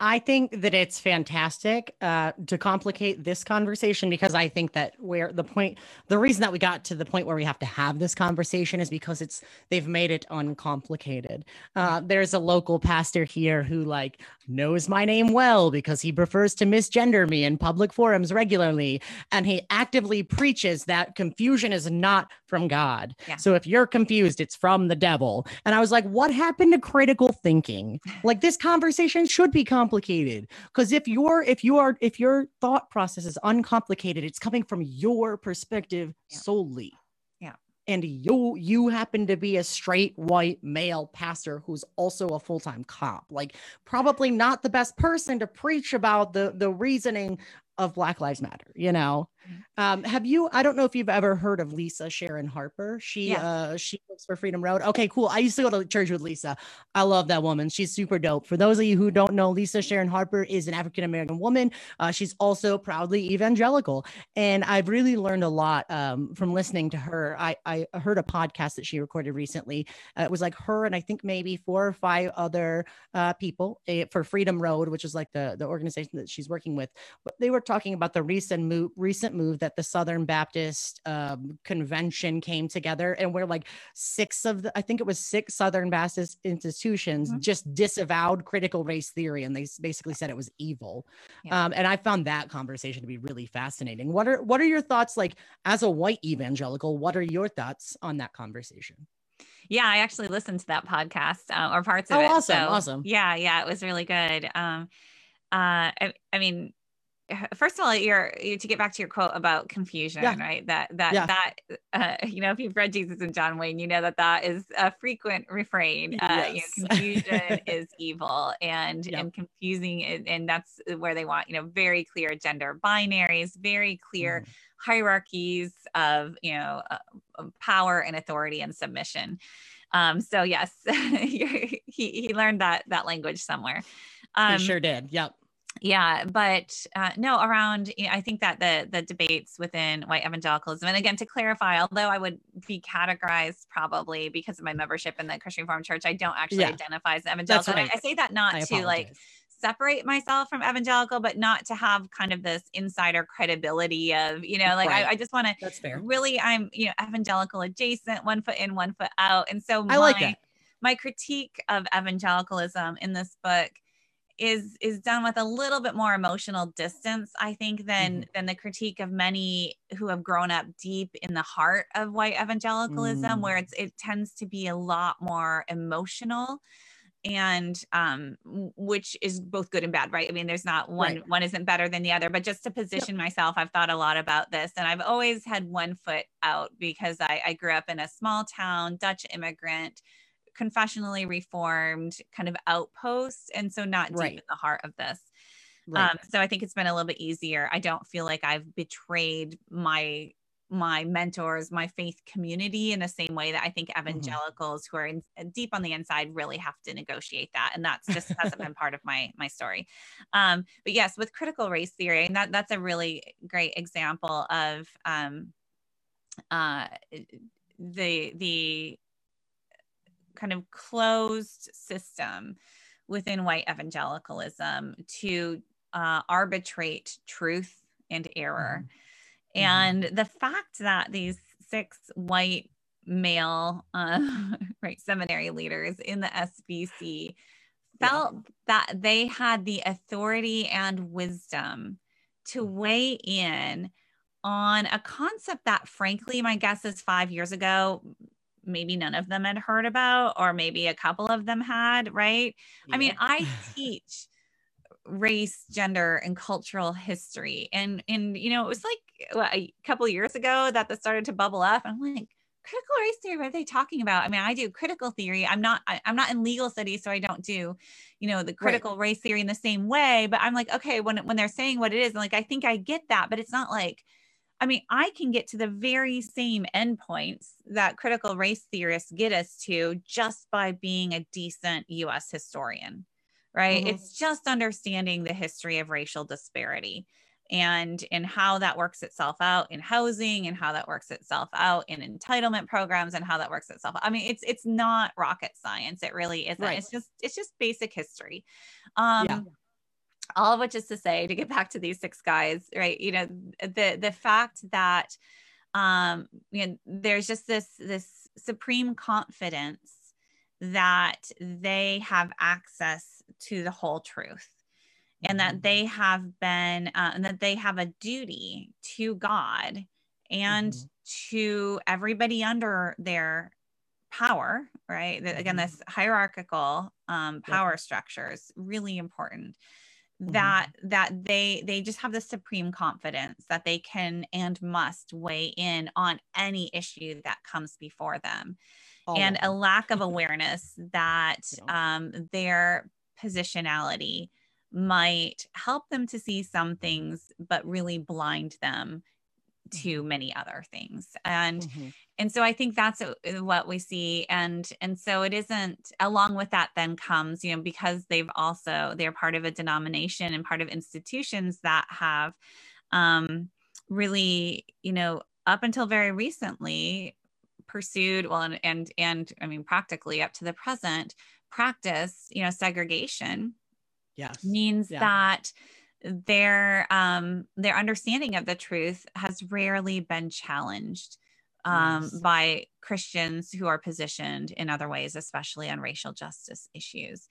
I think that it's fantastic uh, to complicate this conversation because I think that where the point, the reason that we got to the point where we have to have this conversation is because it's they've made it uncomplicated. Uh, there's a local pastor here who like knows my name well because he prefers to misgender me in public forums regularly, and he actively preaches that confusion is not from God. Yeah. So if you're confused, it's from the devil. And I was like, what happened to critical thinking? Like this conversation should be complicated complicated because if your if you are if your thought process is uncomplicated it's coming from your perspective yeah. solely yeah and you you happen to be a straight white male pastor who's also a full-time cop like probably not the best person to preach about the the reasoning of Black Lives Matter, you know. Um, have you I don't know if you've ever heard of Lisa Sharon Harper. She yeah. uh she works for Freedom Road. Okay, cool. I used to go to church with Lisa. I love that woman. She's super dope. For those of you who don't know, Lisa Sharon Harper is an African American woman. Uh, she's also proudly evangelical. And I've really learned a lot um, from listening to her. I, I heard a podcast that she recorded recently. Uh, it was like her and I think maybe four or five other uh, people uh, for Freedom Road, which is like the, the organization that she's working with. But they were talking about the recent move, recent move that the Southern Baptist um, Convention came together, and we're like six of the, I think it was six Southern Baptist institutions mm-hmm. just disavowed critical race theory, and they basically said it was evil. Yeah. Um, and I found that conversation to be really fascinating. What are what are your thoughts like as a white evangelical? What are your thoughts on that conversation? Yeah, I actually listened to that podcast uh, or parts of it. oh, it. Awesome, so, awesome. Yeah, yeah, it was really good. Um, uh, I, I mean, first of all you're to get back to your quote about confusion yeah. right that that yeah. that uh, you know if you've read jesus and john wayne you know that that is a frequent refrain uh, you know, confusion is evil and yep. and confusing and, and that's where they want you know very clear gender binaries very clear mm. hierarchies of you know uh, power and authority and submission um so yes he he learned that that language somewhere um, he sure did yep yeah but uh, no around you know, i think that the the debates within white evangelicalism and again to clarify although i would be categorized probably because of my membership in the christian reformed church i don't actually yeah. identify as evangelical right. I, I, say that not I to apologize. like separate myself from evangelical but not to have kind of this insider credibility of you know like right. I, I, just want to that's fair really i'm you know evangelical adjacent one foot in one foot out and so i my, like that my critique of evangelicalism in this book is is done with a little bit more emotional distance i think than mm-hmm. than the critique of many who have grown up deep in the heart of white evangelicalism mm. where it's it tends to be a lot more emotional and um which is both good and bad right i mean there's not one right. one isn't better than the other but just to position yep. myself i've thought a lot about this and i've always had one foot out because i i grew up in a small town dutch immigrant confessionally reformed kind of outpost and so not deep right. in the heart of this right. um, so i think it's been a little bit easier i don't feel like i've betrayed my my mentors my faith community in the same way that i think mm-hmm. evangelicals mm-hmm. who are in, deep on the inside really have to negotiate that and that's just hasn't been part of my my story um, but yes with critical race theory and that that's a really great example of um, uh, the the kind of closed system within white evangelicalism to uh, arbitrate truth and error. Mm-hmm. And mm-hmm. the fact that these six white male uh, right seminary leaders in the SBC felt yeah. that they had the authority and wisdom to mm. weigh in on a concept that frankly my guess is 5 years ago maybe none of them had heard about, or maybe a couple of them had, right? Yeah. I mean, I teach race gender and cultural history and and you know it was like what, a couple years ago that this started to bubble up i'm like critical race theory what are they talking about i mean i do critical theory i'm not I, am not in legal studies so i don't do you know the critical right. race theory in the same way but i'm like okay when when they're saying what it is like i think i get that but it's not like I mean, I can get to the very same endpoints that critical race theorists get us to just by being a decent US historian right? Mm-hmm. It's just understanding the history of racial disparity and and how that works itself out in housing and how that works itself out in entitlement programs and how that works itself out. I mean it's it's not rocket science it really isn't right. it's just it's just basic history um yeah. All of which is to say to get back to these six guys right you know the the fact that um you know there's just this this supreme confidence that they have access to the whole truth and that mm-hmm. they have been uh, and that they have a duty to god and mm-hmm. to everybody under their power right mm-hmm. again this hierarchical um, power yep. structure is really important mm-hmm. that that they they just have the supreme confidence that they can and must weigh in on any issue that comes before them. And a lack of awareness that um, their positionality might help them to see some things but really blind them to mm-hmm. many other things and mm-hmm. and so i think that's what we see and and so it isn't along with that then comes you know because they've also they're part of a denomination and part of institutions that have um really you know up until very recently pursued well and and, and i mean practically up to the present practice you know segregation yes means yeah. that their um their understanding of the truth has rarely been challenged um, yes. by Christians who are positioned in other ways, especially on racial justice issues.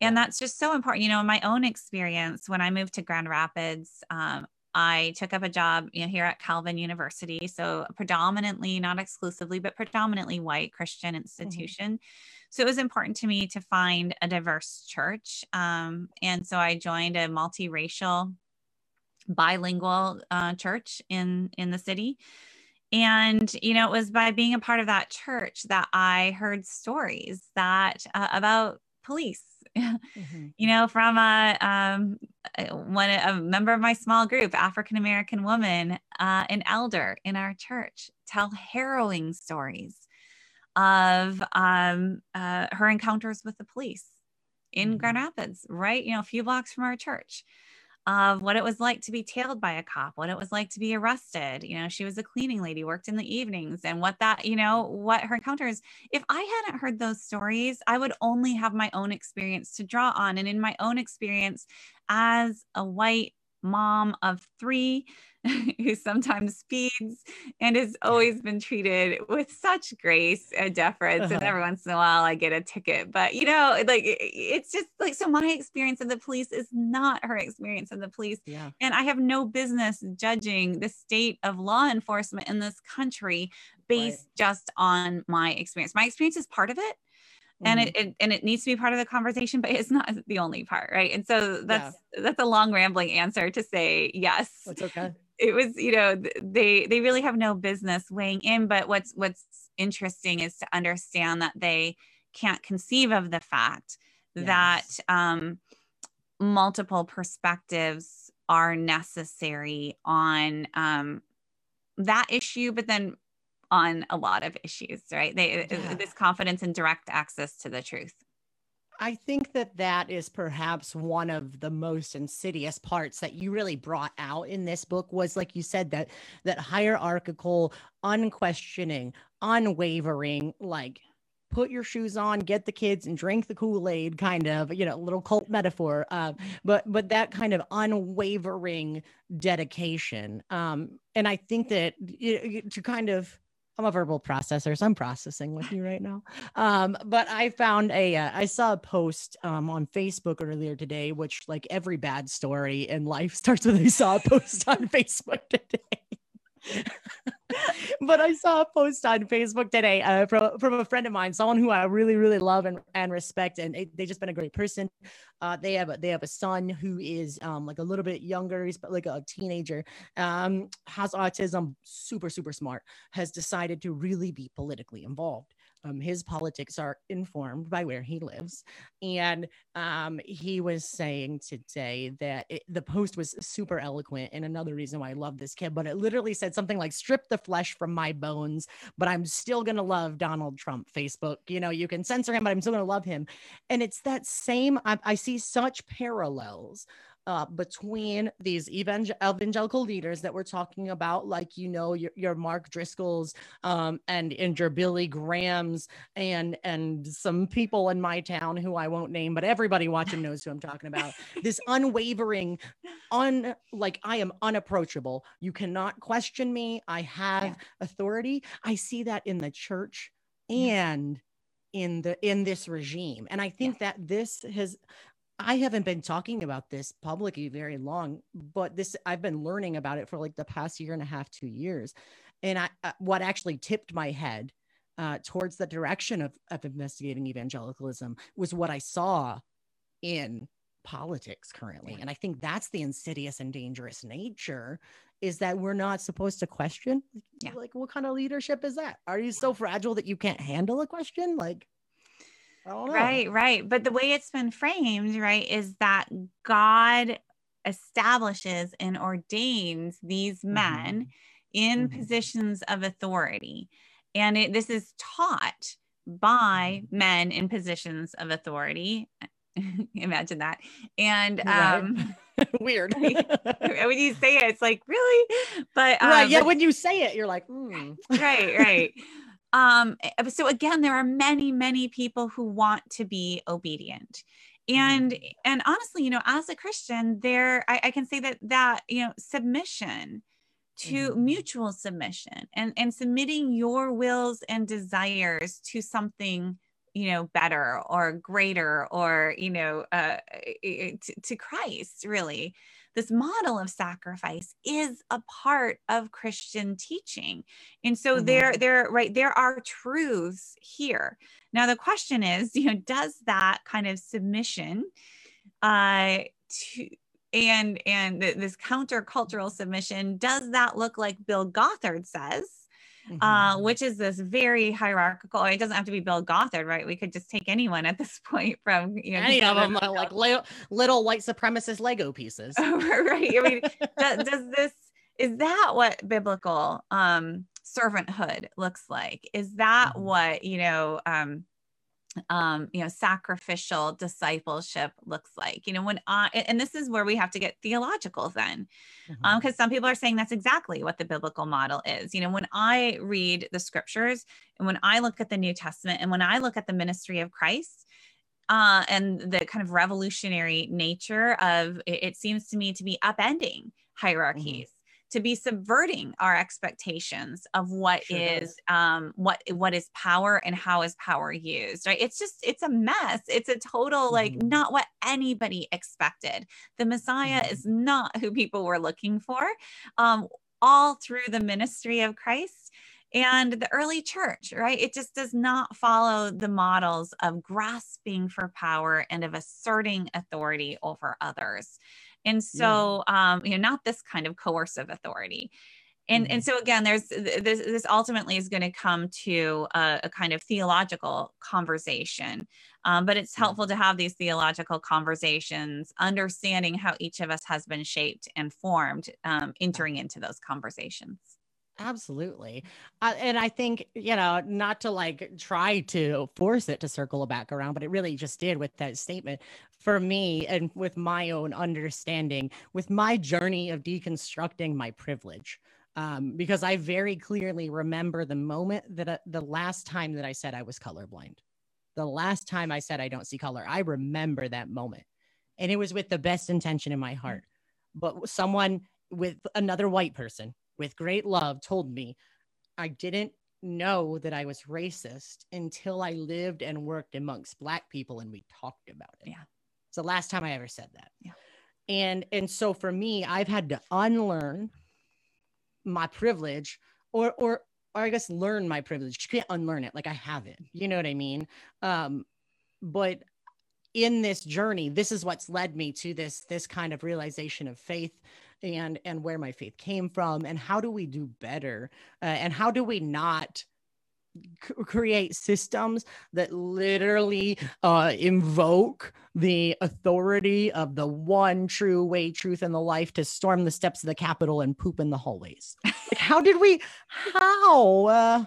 And that's just so important. You know, in my own experience, when I moved to Grand Rapids, um, I took up a job you know, here at Calvin University. So, predominantly, not exclusively, but predominantly white Christian mm-hmm. institution. Mm-hmm. So, it was important to me to find a diverse church. Um, and so, I joined a multiracial, bilingual uh, church in, in the city. And, you know, it was by being a part of that church that I heard stories that uh, about police mm-hmm. you know, from a um, one a member of my small group, African American woman, uh, an elder in our church, tell harrowing stories of um, uh, her encounters with the police in mm-hmm. Grand Rapids, right? You know, a few blocks from our church of what it was like to be tailed by a cop, what it was like to be arrested. You know, she was a cleaning lady, worked in the evenings, and what that, you know, what her encounters. If I hadn't heard those stories, I would only have my own experience to draw on. And in my own experience as a white mom of three, who sometimes speeds and has always been treated with such grace and deference. Uh-huh. And every once in a while, I get a ticket. But, you know, like it's just like, so my experience of the police is not her experience of the police. Yeah. And I have no business judging the state of law enforcement in this country based right. just on my experience. My experience is part of it and it, mm-hmm. it, and it needs to be part of the conversation but it's not the only part right and so that's yeah. that's a long rambling answer to say yes that's okay it was you know they they really have no business weighing in but what's what's interesting is to understand that they can't conceive of the fact yes. that um, multiple perspectives are necessary on um, that issue but then on a lot of issues right they yeah. this confidence and direct access to the truth I think that that is perhaps one of the most insidious parts that you really brought out in this book was like you said that that hierarchical, unquestioning, unwavering like put your shoes on, get the kids and drink the Kool-Aid kind of, you know, little cult metaphor. Uh, but but that kind of unwavering dedication. Um, and I think that to kind of I'm a verbal processor, so I'm processing with you right now. Um, but I found a, uh, I saw a post um, on Facebook earlier today, which like every bad story in life starts with I saw a post on Facebook today. but I saw a post on Facebook today uh, from, from a friend of mine, someone who I really, really love and, and respect, and they, they just been a great person. Uh, they have a, they have a son who is um, like a little bit younger, he's like a teenager, um, has autism, super, super smart, has decided to really be politically involved. Um, his politics are informed by where he lives. And um, he was saying today that it, the post was super eloquent. And another reason why I love this kid, but it literally said something like, strip the flesh from my bones, but I'm still going to love Donald Trump, Facebook. You know, you can censor him, but I'm still going to love him. And it's that same, I, I see such parallels uh, between these evangel- evangelical leaders that we're talking about, like you know your, your Mark Driscoll's um, and and your Billy Graham's and and some people in my town who I won't name, but everybody watching knows who I'm talking about. this unwavering, un like I am unapproachable. You cannot question me. I have yeah. authority. I see that in the church and in the in this regime and i think yeah. that this has I haven't been talking about this publicly very long, but this I've been learning about it for like the past year and a half, two years. And I, uh, what actually tipped my head uh, towards the direction of, of investigating evangelicalism was what I saw in politics currently. And I think that's the insidious and dangerous nature is that we're not supposed to question. Yeah. Like, what kind of leadership is that? Are you so fragile that you can't handle a question? Like, Right, right. But the way it's been framed, right, is that God establishes and ordains these men mm-hmm. in mm-hmm. positions of authority. And it, this is taught by mm-hmm. men in positions of authority. Imagine that. And um weird. when you say it, it's like, really? But um, right, yeah, but, when you say it, you're like, mm. right, right um eh, so again there are many many people who want to be obedient and mm-hmm. and honestly you know as a christian there I, I, can say that that you know submission to mm-hmm. mutual submission and and submitting your wills and desires to something you know better or greater or you know uh, eh, eh, to, to christ really this model of sacrifice is a part of Christian teaching. And so mm-hmm. there, there, right, there are truths here. Now the question is, you know, does that kind of submission uh to and and this countercultural submission does that look like bill gothard says mm-hmm. uh, which is this very hierarchical. It doesn't have to be Bill Gothard, right? We could just take anyone at this point from you know any of them like li- little white supremacist Lego pieces. right. I mean, does, does this is that what biblical um, servanthood looks like? Is that mm-hmm. what you know? Um, um, you know, sacrificial discipleship looks like. You know, when I, and this is where we have to get theological then, because mm-hmm. um, some people are saying that's exactly what the biblical model is. You know, when I read the scriptures and when I look at the New Testament and when I look at the ministry of Christ, uh, and the kind of revolutionary nature of it, it seems to me to be upending hierarchies. Mm-hmm to be subverting our expectations of what sure is um, what what is power and how is power used right it's just it's a mess it's a total mm-hmm. like not what anybody expected the messiah mm-hmm. is not who people were looking for um, all through the ministry of christ and the early church, right? It just does not follow the models of grasping for power and of asserting authority over others. And so, yeah. um, you know, not this kind of coercive authority. And, mm-hmm. and so again, there's this, this ultimately is going to come to a, a, kind of theological conversation. Um, but it's helpful to have these theological conversations, understanding how each of us has been shaped and formed, um, entering into those conversations. Absolutely. Uh, and I think, you know, not to like try to force it to circle back around, but it really just did with that statement for me and with my own understanding, with my journey of deconstructing my privilege. Um, because I very clearly remember the moment that uh, the last time that I said I was colorblind, the last time I said I don't see color, I remember that moment. And it was with the best intention in my heart. But someone with another white person with great love told me I didn't know that I was racist until I lived and worked amongst black people and we talked about it. Yeah. It's the last time I ever said that. Yeah. And and so for me, I've had to unlearn my privilege or or or I guess learn my privilege. You can't unlearn it. Like I have it. You know what I mean? Um, but in this journey, this is what's led me to this this kind of realization of faith and and where my faith came from and how do we do better uh, and how do we not c- create systems that literally uh, invoke the authority of the one true way, truth, and the life to storm the steps of the Capitol and poop in the hallways. Like, how did we? How? Uh,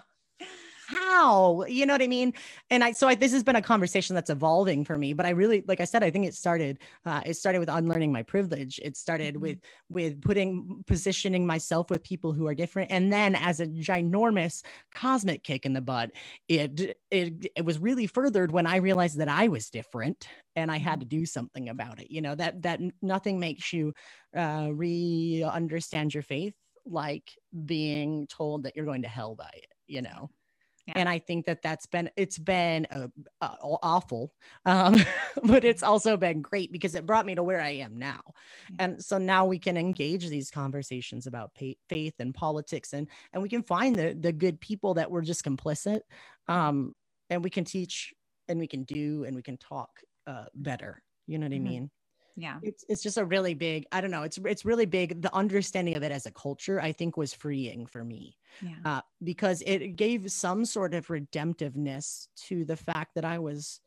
how? You know what i mean? And i so I, this has been a conversation that's evolving for me but i really like i said i think it started uh, it started with unlearning my privilege. It started mm-hmm. with with putting positioning myself with people who are different. And then as a ginormous cosmic kick in the butt it it, it was really furthered when i realized that i was different and i had to do something about it. You know that that nothing makes you uh re-understand your faith like being told that you're going to hell by it you know yeah. and i think that that's been it's been uh, uh, awful um, but it's also been great because it brought me to where i am now yeah. and so now we can engage these conversations about pay, faith and politics and and we can find the the good people that were just complicit um, and we can teach and we can do and we can talk uh, better you know what mm-hmm. i mean yeah it's, it's just a really big i don't know it's it's really big the understanding of it as a culture i think was freeing for me yeah. uh, because it gave some sort of redemptiveness to the fact that i was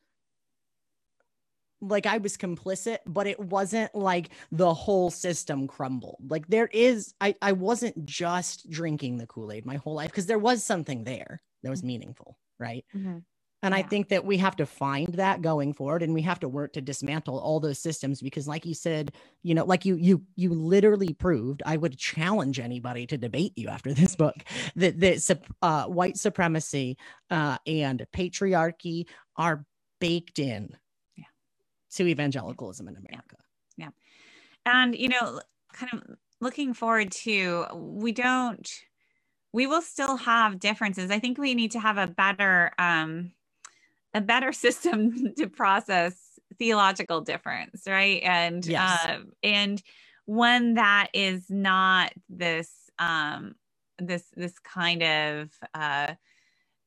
like I was complicit, but it wasn't like the whole system crumbled. Like there is, I, I wasn't just drinking the Kool Aid my whole life because there was something there that was mm-hmm. meaningful, right? Mm-hmm. And yeah. I think that we have to find that going forward and we have to work to dismantle all those systems because like you said, you know, like you you you literally proved, I would challenge anybody to debate you after this book that that uh, white supremacy uh, and patriarchy are baked in yeah. to evangelicalism in America. Yeah. yeah. And you know, kind of looking forward to we don't we will still have differences. I think we need to have a better um a better system to process theological difference, right? And yes. uh, and one that is not this um, this this kind of uh,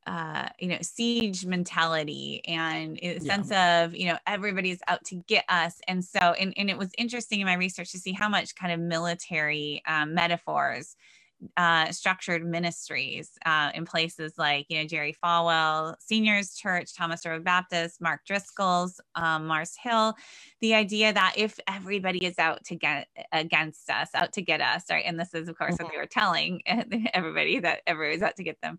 uh, you know siege mentality and a sense yeah. of you know everybody's out to get us and so and, and it was interesting in my research to see how much kind of military um, metaphors uh, structured ministries uh, in places like, you know, Jerry Falwell Seniors Church, Thomas Road Baptist, Mark Driscoll's, um, Mars Hill. The idea that if everybody is out to get against us, out to get us, right? And this is, of course, mm-hmm. what we were telling everybody that everybody's out to get them.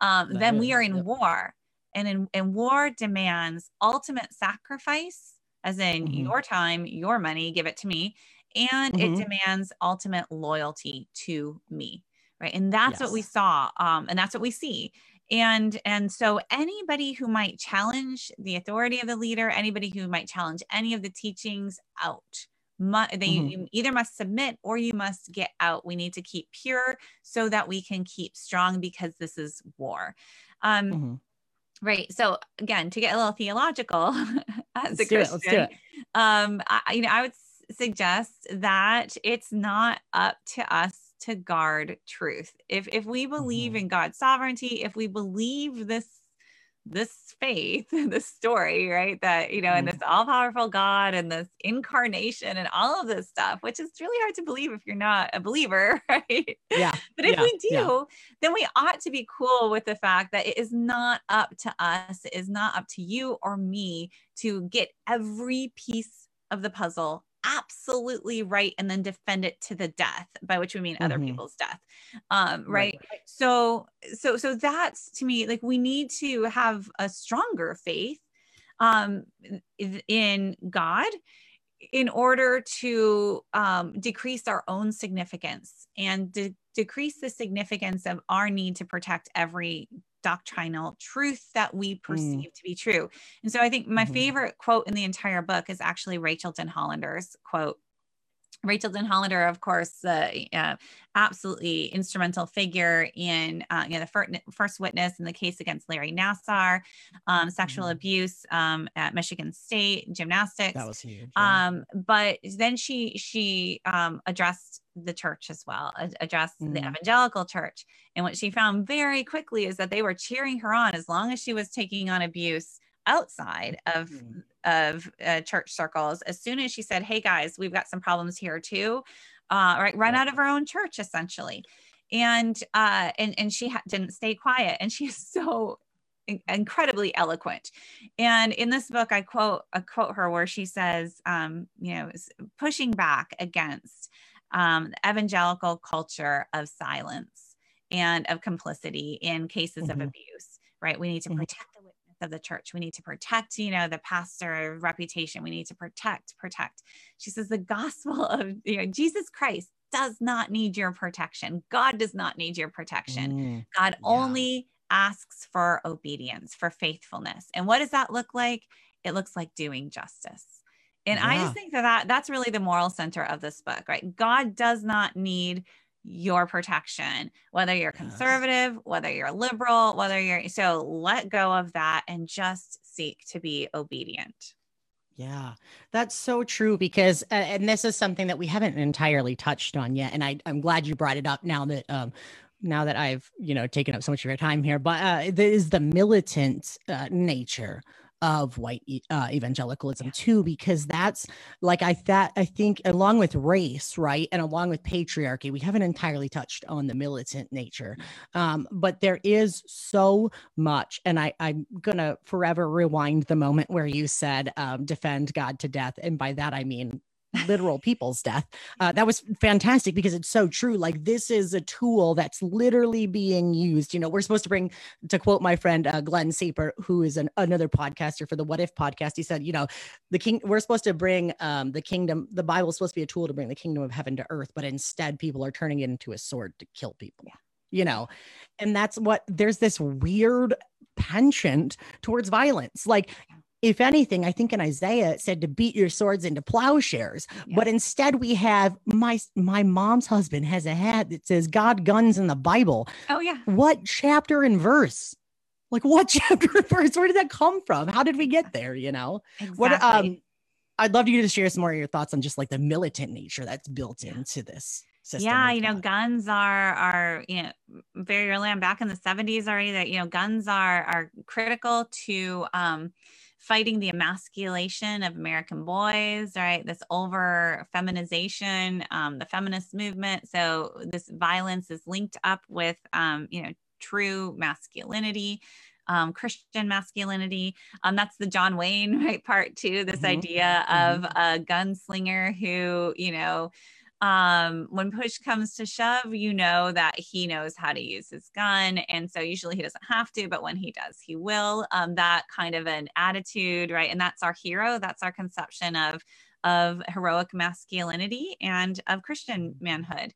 Um, then we are in yep. war, and in and war demands ultimate sacrifice, as in mm-hmm. your time, your money, give it to me and mm-hmm. it demands ultimate loyalty to me right and that's yes. what we saw um, and that's what we see and and so anybody who might challenge the authority of the leader anybody who might challenge any of the teachings out they mm-hmm. either must submit or you must get out we need to keep pure so that we can keep strong because this is war um, mm-hmm. right so again to get a little theological as a christian um I, you know i would suggest that it's not up to us to guard truth. If if we believe mm-hmm. in God's sovereignty, if we believe this this faith, this story, right? That, you know, mm-hmm. and this all powerful God and this incarnation and all of this stuff, which is really hard to believe if you're not a believer, right? Yeah. But if yeah. we do, yeah. then we ought to be cool with the fact that it is not up to us, it is not up to you or me to get every piece of the puzzle absolutely right and then defend it to the death by which we mean other mm-hmm. people's death um, right? right so so so that's to me like we need to have a stronger faith um, in god in order to um, decrease our own significance and de- decrease the significance of our need to protect every doctrinal truth that we mm. perceive mm. to be true. And so I think my mm-hmm. favorite quote in the entire book is actually Rachael Denhollander's quote. Rachael Denhollander, of course, uh, uh, absolutely instrumental figure in uh, you know, the fir- first witness in the case against Larry Nassar, um, sexual mm-hmm. abuse um, at Michigan State gymnastics. That was huge. Yeah. Um, but then she she um, addressed the church as well, addressed mm-hmm. the evangelical church, and what she found very quickly is that they were cheering her on as long as she was taking on abuse outside of mm-hmm. of uh, church circles. As soon as she said hey guys we've got some problems here too uh, right run out of her own church essentially. And uh and and she ha- didn't stay quiet. And she's so incredibly eloquent. And in this book i quote i quote her where she says um you know pushing back against um the evangelical culture of silence and of complicity in cases mm-hmm. of abuse right we need to mm-hmm. protect the witness of the church. We need to protect, you know, the pastor reputation. We need to protect, protect. She says the gospel of you know, Jesus Christ does not need your protection. God does not need your protection. Mm, God yeah. only asks for obedience, for faithfulness. And what does that look like? It looks like doing justice. And yeah. I just think that, that that's really the moral center of this book, right? God does not need your protection, whether you're conservative, whether you're liberal, whether you're so let go of that and just seek to be obedient. Yeah, that's so true because, uh, and this is something that we haven't entirely touched on yet. And I, I'm glad you brought it up now that, um, now that I've, you know, taken up so much of your time here, but uh, there is the militant uh, nature of white uh, evangelicalism too because that's like i that i think along with race right and along with patriarchy we haven't entirely touched on the militant nature mm. um, but there is so much and i i'm gonna forever rewind the moment where you said um, defend god to death and by that i mean literal people's death. Uh, that was fantastic because it's so true. Like this is a tool that's literally being used. You know, we're supposed to bring, to quote my friend uh, Glenn Saper, who is an, another podcaster for the What If podcast. He said, you know, the king, we're supposed to bring um, the kingdom. The Bible is supposed to be a tool to bring the kingdom of heaven to earth, but instead, people are turning it into a sword to kill people. Yeah. You know, and that's what there's this weird penchant towards violence. Like if anything, I think in Isaiah it said to beat your swords into plowshares, yeah. but instead we have my my mom's husband has a hat that says God guns in the Bible. Oh yeah. What chapter and verse? Like what chapter and verse? Where did that come from? How did we get there? You know? Exactly. What um I'd love you to share some more of your thoughts on just like the militant nature that's built into this. System yeah, you know, guns are are you know very early on back in the 70s already that you know guns are are critical to um fighting the emasculation of American boys, right? This over feminization, um, the feminist movement. So this violence is linked up with, um, you know, true masculinity. Um, Christian masculinity. Um, that's the John Wayne right part too. This mm-hmm. idea mm-hmm. of a gunslinger who, you know, um, when push comes to shove, you know that he knows how to use his gun. And so usually he doesn't have to, but when he does, he will. Um, that kind of an attitude, right? And that's our hero. That's our conception of, of heroic masculinity and of Christian manhood.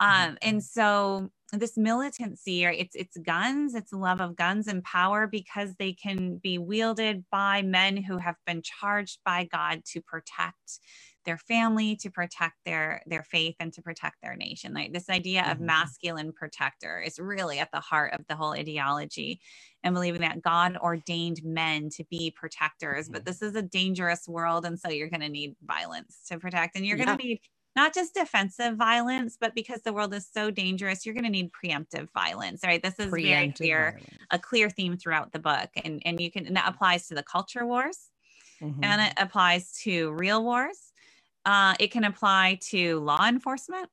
Um, and so this militancy, right, it's it's guns, it's love of guns and power because they can be wielded by men who have been charged by God to protect their family to protect their their faith and to protect their nation like this idea of mm-hmm. masculine protector is really at the heart of the whole ideology and believing that god ordained men to be protectors mm-hmm. but this is a dangerous world and so you're going to need violence to protect and you're yeah. going to need not just defensive violence, but because the world is so dangerous, you're going to need preemptive violence, right? This is preemptive very clear, violence. a clear theme throughout the book. And, and you can, and that applies to the culture wars mm-hmm. and it applies to real wars uh, it can apply to law enforcement,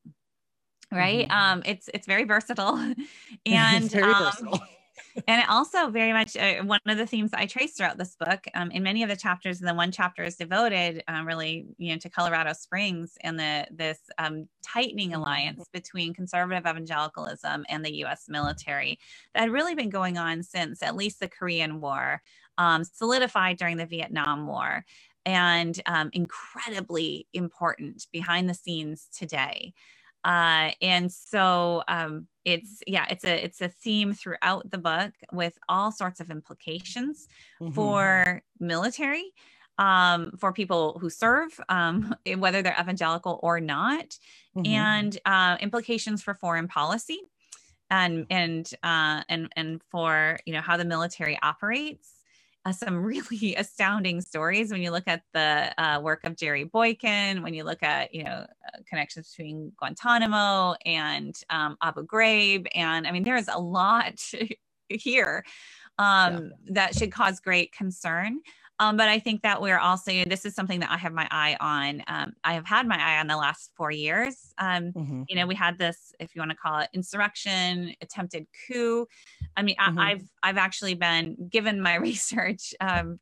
right? Mm-hmm. Um, it's it's very versatile, and very um, versatile. and it also very much uh, one of the themes I trace throughout this book. Um, in many of the chapters, and the one chapter is devoted, um, really, you know, to Colorado Springs and the this um, tightening mm-hmm. alliance between conservative evangelicalism and the U.S. military that had really been going on since at least the Korean War, um, solidified during the Vietnam War and um, incredibly important behind the scenes today. Uh, and so um, it's yeah, it's a it's a theme throughout the book with all sorts of implications mm-hmm. for military. um, for people who serve, um, whether they're evangelical or not, mm-hmm. and uh, implications for foreign policy, and and uh, and and for you know how the military operates. Uh, some really astounding stories when you look at the uh, work of Jerry Boykin, when you look at you know uh, connections between Guantanamo and um, Abu Ghraib, and I mean there is a lot here um, yeah. that should cause great concern. Um, but I think that we're also, this is something that I have my eye on. Um, I have had my eye on the last four years. Um, mm-hmm. You know, we had this, if you want to call it insurrection, attempted coup. I mean, mm-hmm. I, have I've actually been given my research, um,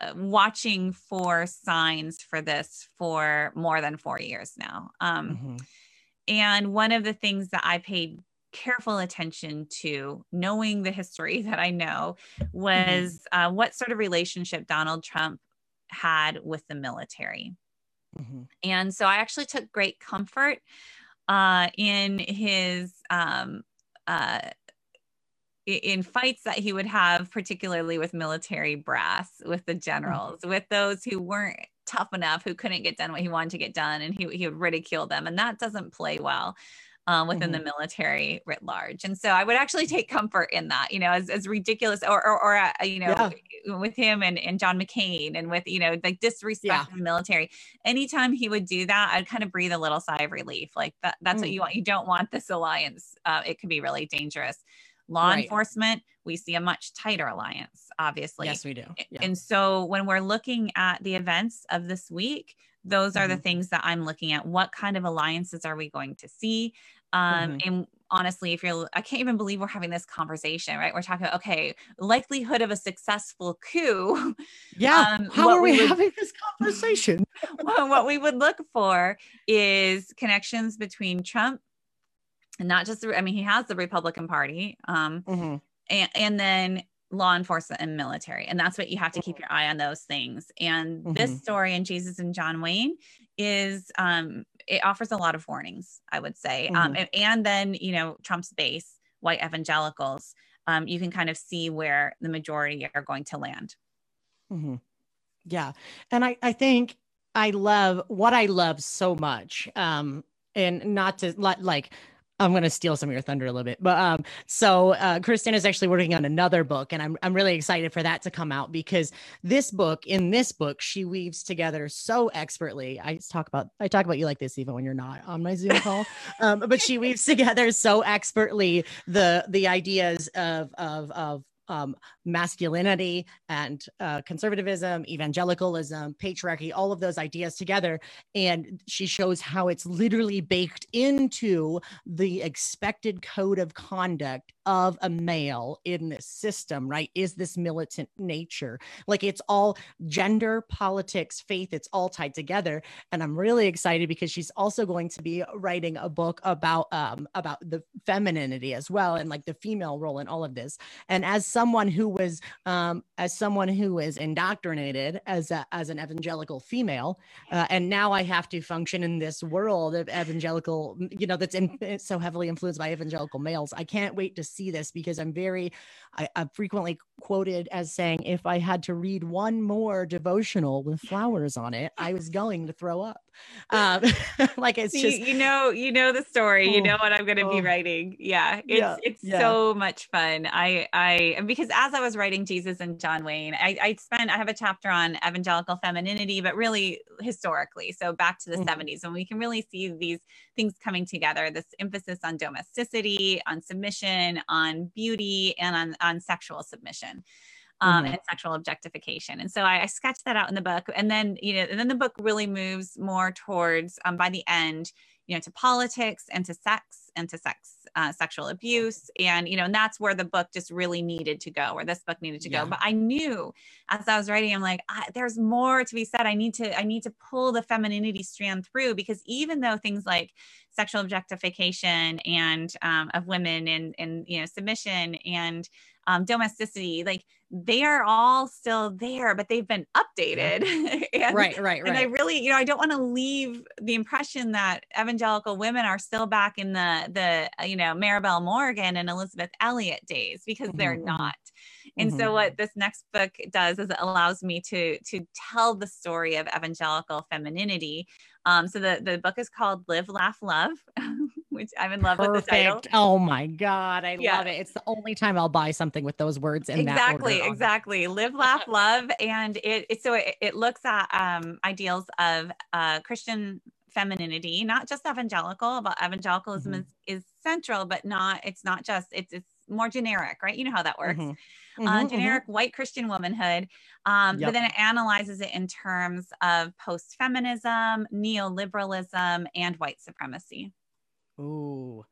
uh, watching for signs for this for more than four years now. Um, mm-hmm. And one of the things that I paid careful attention to knowing the history that I know mm-hmm. was mm-hmm. uh, what sort of relationship Donald Trump had with the military. Mm-hmm. And so I actually took great comfort uh, in his um, uh, in fights that he would have, particularly with military brass, with the mm-hmm. generals, mm-hmm. with those who weren't tough enough, who couldn't get done what he wanted to get done, and he, he would ridicule them. And that doesn't play well um, within mm-hmm. the military writ large. And so I would actually take comfort in that, you know, as, as ridiculous or, or, or uh, you know, yeah. with him and, and John McCain and with, you know, like disrespect yeah. the military. Anytime he would do that, I'd kind of breathe a little sigh of relief. Like that, that's mm. what you want. You don't want this alliance. Uh, it could be really dangerous. Law right. enforcement, we see a much tighter alliance, obviously. Yes, we do. Yeah. And so when we're looking at the events of this week, those are mm-hmm. the things that I'm looking at. What kind of alliances are we going to see? Um, mm-hmm. And honestly, if you're, I can't even believe we're having this conversation, right? We're talking, about, okay, likelihood of a successful coup. Yeah. Um, How are we, we would, having this conversation? Well, what we would look for is connections between Trump and not just, the, I mean, he has the Republican Party, um, mm-hmm. and, and then law enforcement and military. And that's what you have to keep mm-hmm. your eye on those things. And mm-hmm. this story in Jesus and John Wayne is um, it offers a lot of warnings, I would say. Um, mm-hmm. Um, and, and, then, you know, Trump's base, white evangelicals, um, you can kind of see where the majority are going to land. Mm-hmm. Yeah. And I, I think I love what I love so much. Um, and not to like I'm going to steal some of your thunder a little bit. But um, so uh, Kristin is actually working on another book, and I'm, I'm really excited for that to come out because this book, in this book, she weaves together so expertly. I talk about I talk about you like this even when you're not on my Zoom call, um, but she weaves together so expertly the the ideas of of of um, masculinity and uh, conservatism, evangelicalism, patriarchy, all of those ideas together. And she shows how it's literally baked into the expected code of conduct of a male in this system, right? Is this militant nature? Like it's all gender, politics, faith, it's all tied together. And I'm really excited because she's also going to be writing a book about um about the femininity as well and like the female role in all of this. And as someone who was um as someone who is indoctrinated as a, as an evangelical female, uh, and now I have to function in this world of evangelical, you know, that's in, so heavily influenced by evangelical males. I can't wait to see this because I'm very, I, I'm frequently quoted as saying, if I had to read one more devotional with flowers on it, I was going to throw up. Um, like it's See, just, you know, you know the story, oh, you know what I'm going to oh, be writing. Yeah. It's, yeah, it's yeah. so much fun. I, I, because as I was writing Jesus and John Wayne, I, I spent, I have a chapter on evangelical femininity, but really historically. So back to the mm-hmm. 70s, and we can really see these things coming together, this emphasis on domesticity, on submission, on beauty, and on, on sexual submission um, mm-hmm. and sexual objectification. And so I, I, sketched that out in the book. And then, you know, and then the book really moves more towards, um, by the end, you know, to politics and to sex and to sex, uh, sexual abuse. And, you know, and that's where the book just really needed to go, where this book needed to yeah. go. But I knew as I was writing, I'm like, there's more to be said. I need to, I need to pull the femininity strand through because even though things like sexual objectification and um, of women and, and, you know, submission and, um, domesticity, like they are all still there, but they've been updated. and, right, right, right. And I really, you know, I don't want to leave the impression that evangelical women are still back in the the you know Marabel Morgan and Elisabeth Elliot days because mm-hmm. they're mm-hmm. not. And Mhm. so what this next book does is it allows me to to tell the story of evangelical femininity. Um, so the the book is called Live, Laugh, Love, which I'm in love with the title. Oh my God. I Yeah. love it. It's the only time I'll buy something with those words in that exactly order on exactly live laugh love and it, it so it, it looks at um ideals of uh christian femininity not just evangelical but evangelicalism Mhm. is is central but not it's not just it's it's more generic right you know how that works Mhm. uh, Mhm, mhm. generic white Christian womanhood. Um, Yep. But then it analyzes it in terms of post feminism, neoliberalism, and white supremacy. Ooh.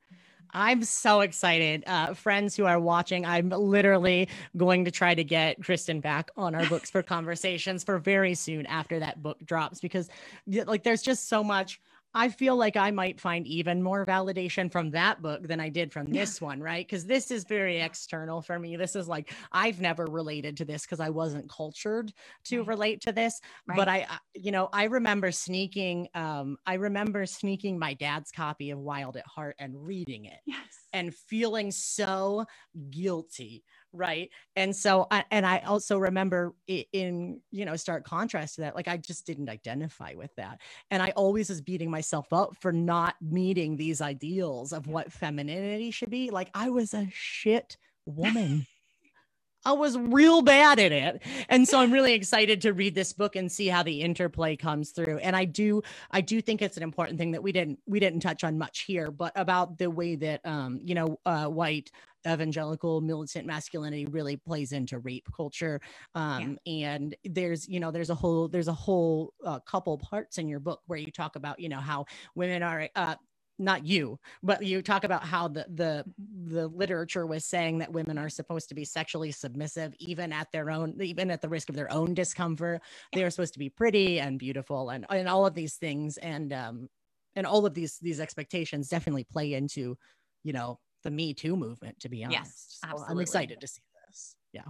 I'm so excited. Uh, friends who are watching, I'm literally going to try to get Kristin back on our books for conversations for very soon after that book drops because like there's just so much I feel like I might find even more validation from that book than I did from this one, right? Because this is very external for me. This is like I've never related to this because I wasn't cultured to Right. relate to this. But Right. I, I- you know, I remember sneaking, um, I remember sneaking my dad's copy of Wild at Heart and reading it Yes. and feeling so guilty right and so I, and i also remember in you know stark contrast to that like i just didn't identify with that and i always was beating myself up for not meeting these ideals of what femininity should be like i was a shit woman I was real bad at it. And so I'm really excited to read this book and see how the interplay comes through. And I do I do think it's an important thing that we didn't we didn't touch on much here, but about the way that um, you know, uh white evangelical militant masculinity really plays into rape culture. Um and there's you know there's a whole there's a whole uh, couple parts in your book where you talk about you know how women are uh not you but you talk about how the the the literature was saying that women are supposed to be sexually submissive even at their own even at the risk of their own discomfort. They're supposed to be pretty and beautiful and and all of these things. And um and all of these these expectations definitely play into you know the me too movement to be honest. Yes, so i'm excited to see this. Yeah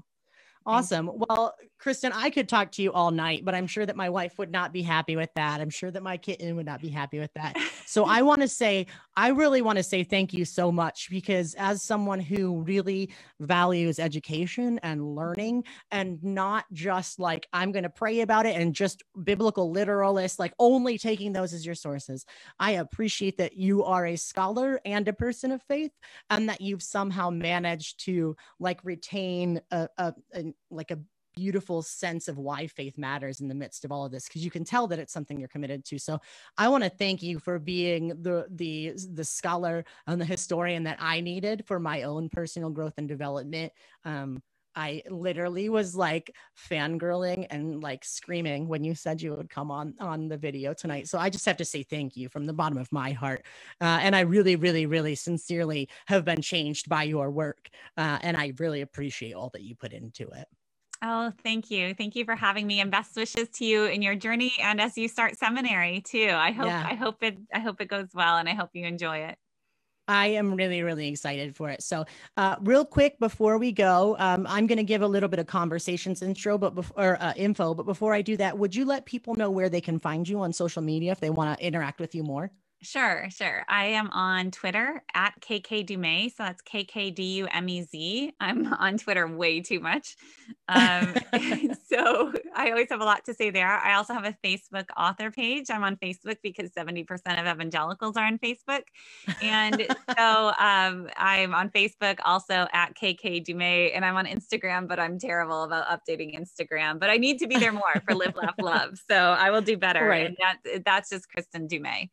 Awesome. Well, Kristin, I could talk to you all night, but I'm sure that my wife would not be happy with that. I'm sure that my kitten would not be happy with that. So I want to say, I really want to say thank you so much because as someone who really values education and learning and not just like I'm going to pray about it and just biblical literalist, like only taking those as your sources, I appreciate that you are a scholar and a person of faith and that you've somehow managed to like retain a, a, a like a beautiful sense of why faith matters in the midst of all of this because you can tell that it's something you're committed to. So i want to thank you for being the the the scholar and the historian that i needed for my own personal growth and development. Um I literally was like fangirling and like screaming when you said you would come on on the video tonight. So I just have to say thank you from the bottom of my heart. Uh, and I really, really, really sincerely have been changed by your work. Uh, and I really appreciate all that you put into it. Oh, thank you. Thank you for having me and best wishes to you in your journey and as you start seminary too. I hope Yeah. I hope it I hope it goes well and I hope you enjoy it. I am really, really excited for it. So, uh, real quick before we go, um, I'm going to give a little bit of conversations intro, but before uh, info. But before I do that, would you let people know where they can find you on social media if they want to interact with you more? Sure, sure. I am on Twitter at KK Dumez. So that's K K D U M E Z. I'm on Twitter way too much. Um, so I always have a lot to say there. I also have a Facebook author page. I'm on Facebook because 70% of evangelicals are on Facebook. And so um, I'm on Facebook also at KK Dumez. And I'm on Instagram, but I'm terrible about updating Instagram. But I need to be there more for Live, Laugh, Love. So I will do better. Right. And that, that's just Kristin Du Mez.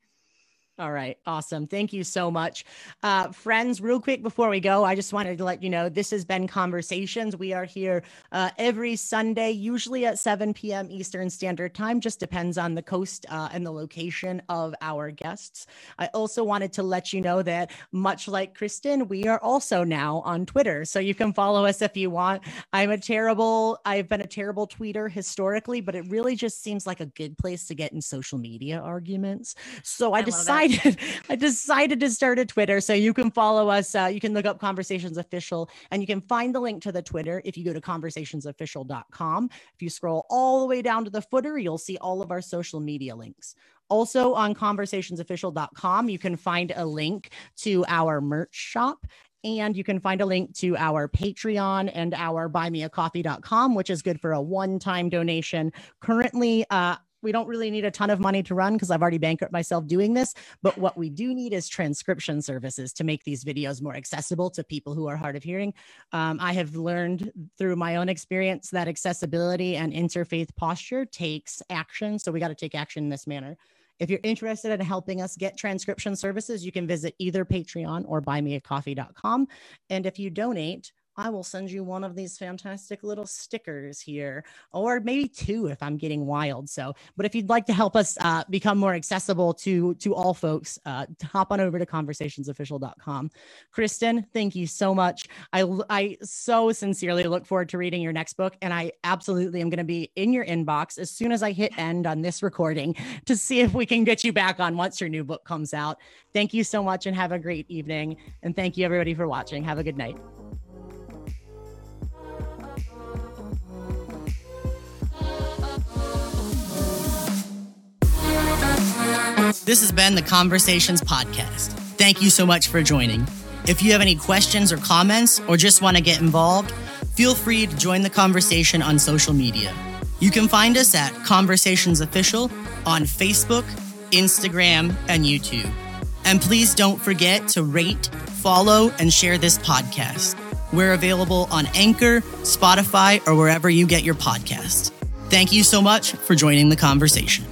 All right. Awesome. Thank you so much. Uh, friends, real quick before we go, I just wanted to let you know this has been Conversations. We are here uh, every Sunday, usually at 7 p.m. Eastern Standard Time, just depends on the coast uh, and the location of our guests. I also wanted to let you know that, much like Kristin, we are also now on Twitter. So you can follow us if you want. I'm a terrible, I've been a terrible tweeter historically, but it really just seems like a good place to get in social media arguments. So I, I that. Decided I decided to start a Twitter. So you can follow us. Uh, you can look up Conversations Official and you can find the link to the Twitter if you go to conversationsofficial.com. If you scroll all the way down to the footer, you'll see all of our social media links. Also on conversationsofficial.com, you can find a link to our merch shop. And you can find a link to our Patreon and our buymeacoffee.com, which is good for a one time donation. Currently, uh, we don't really need a ton of money to run because I've already bankrupt myself doing this. But what we do need is transcription services to make these videos more accessible to people who are hard of hearing. Um, I have learned through my own experience that accessibility and interfaith posture takes action. So we got to take action in this manner. If you're interested in helping us get transcription services, you can visit either Patreon or buymeacoffee.com. And if you donate, I will send you one of these fantastic little stickers here, or maybe two if I'm getting wild. So, but if you'd like to help us uh, become more accessible to to all folks, uh, hop on over to conversationsofficial.com. Kristin, thank you so much. I I so sincerely look forward to reading your next book, and I absolutely am going to be in your inbox as soon as I hit end on this recording to see if we can get you back on once your new book comes out. Thank you so much, and have a great evening. And thank you everybody for watching. Have a good night. This has been the Conversations Podcast. Thank you so much for joining. If you have any questions or comments, or just want to get involved, feel free to join the conversation on social media. You can find us at Conversations Official on Facebook, Instagram, and YouTube. And please don't forget to rate, follow, and share this podcast. We're available on Anchor, Spotify, or wherever you get your podcasts. Thank you so much for joining the conversation.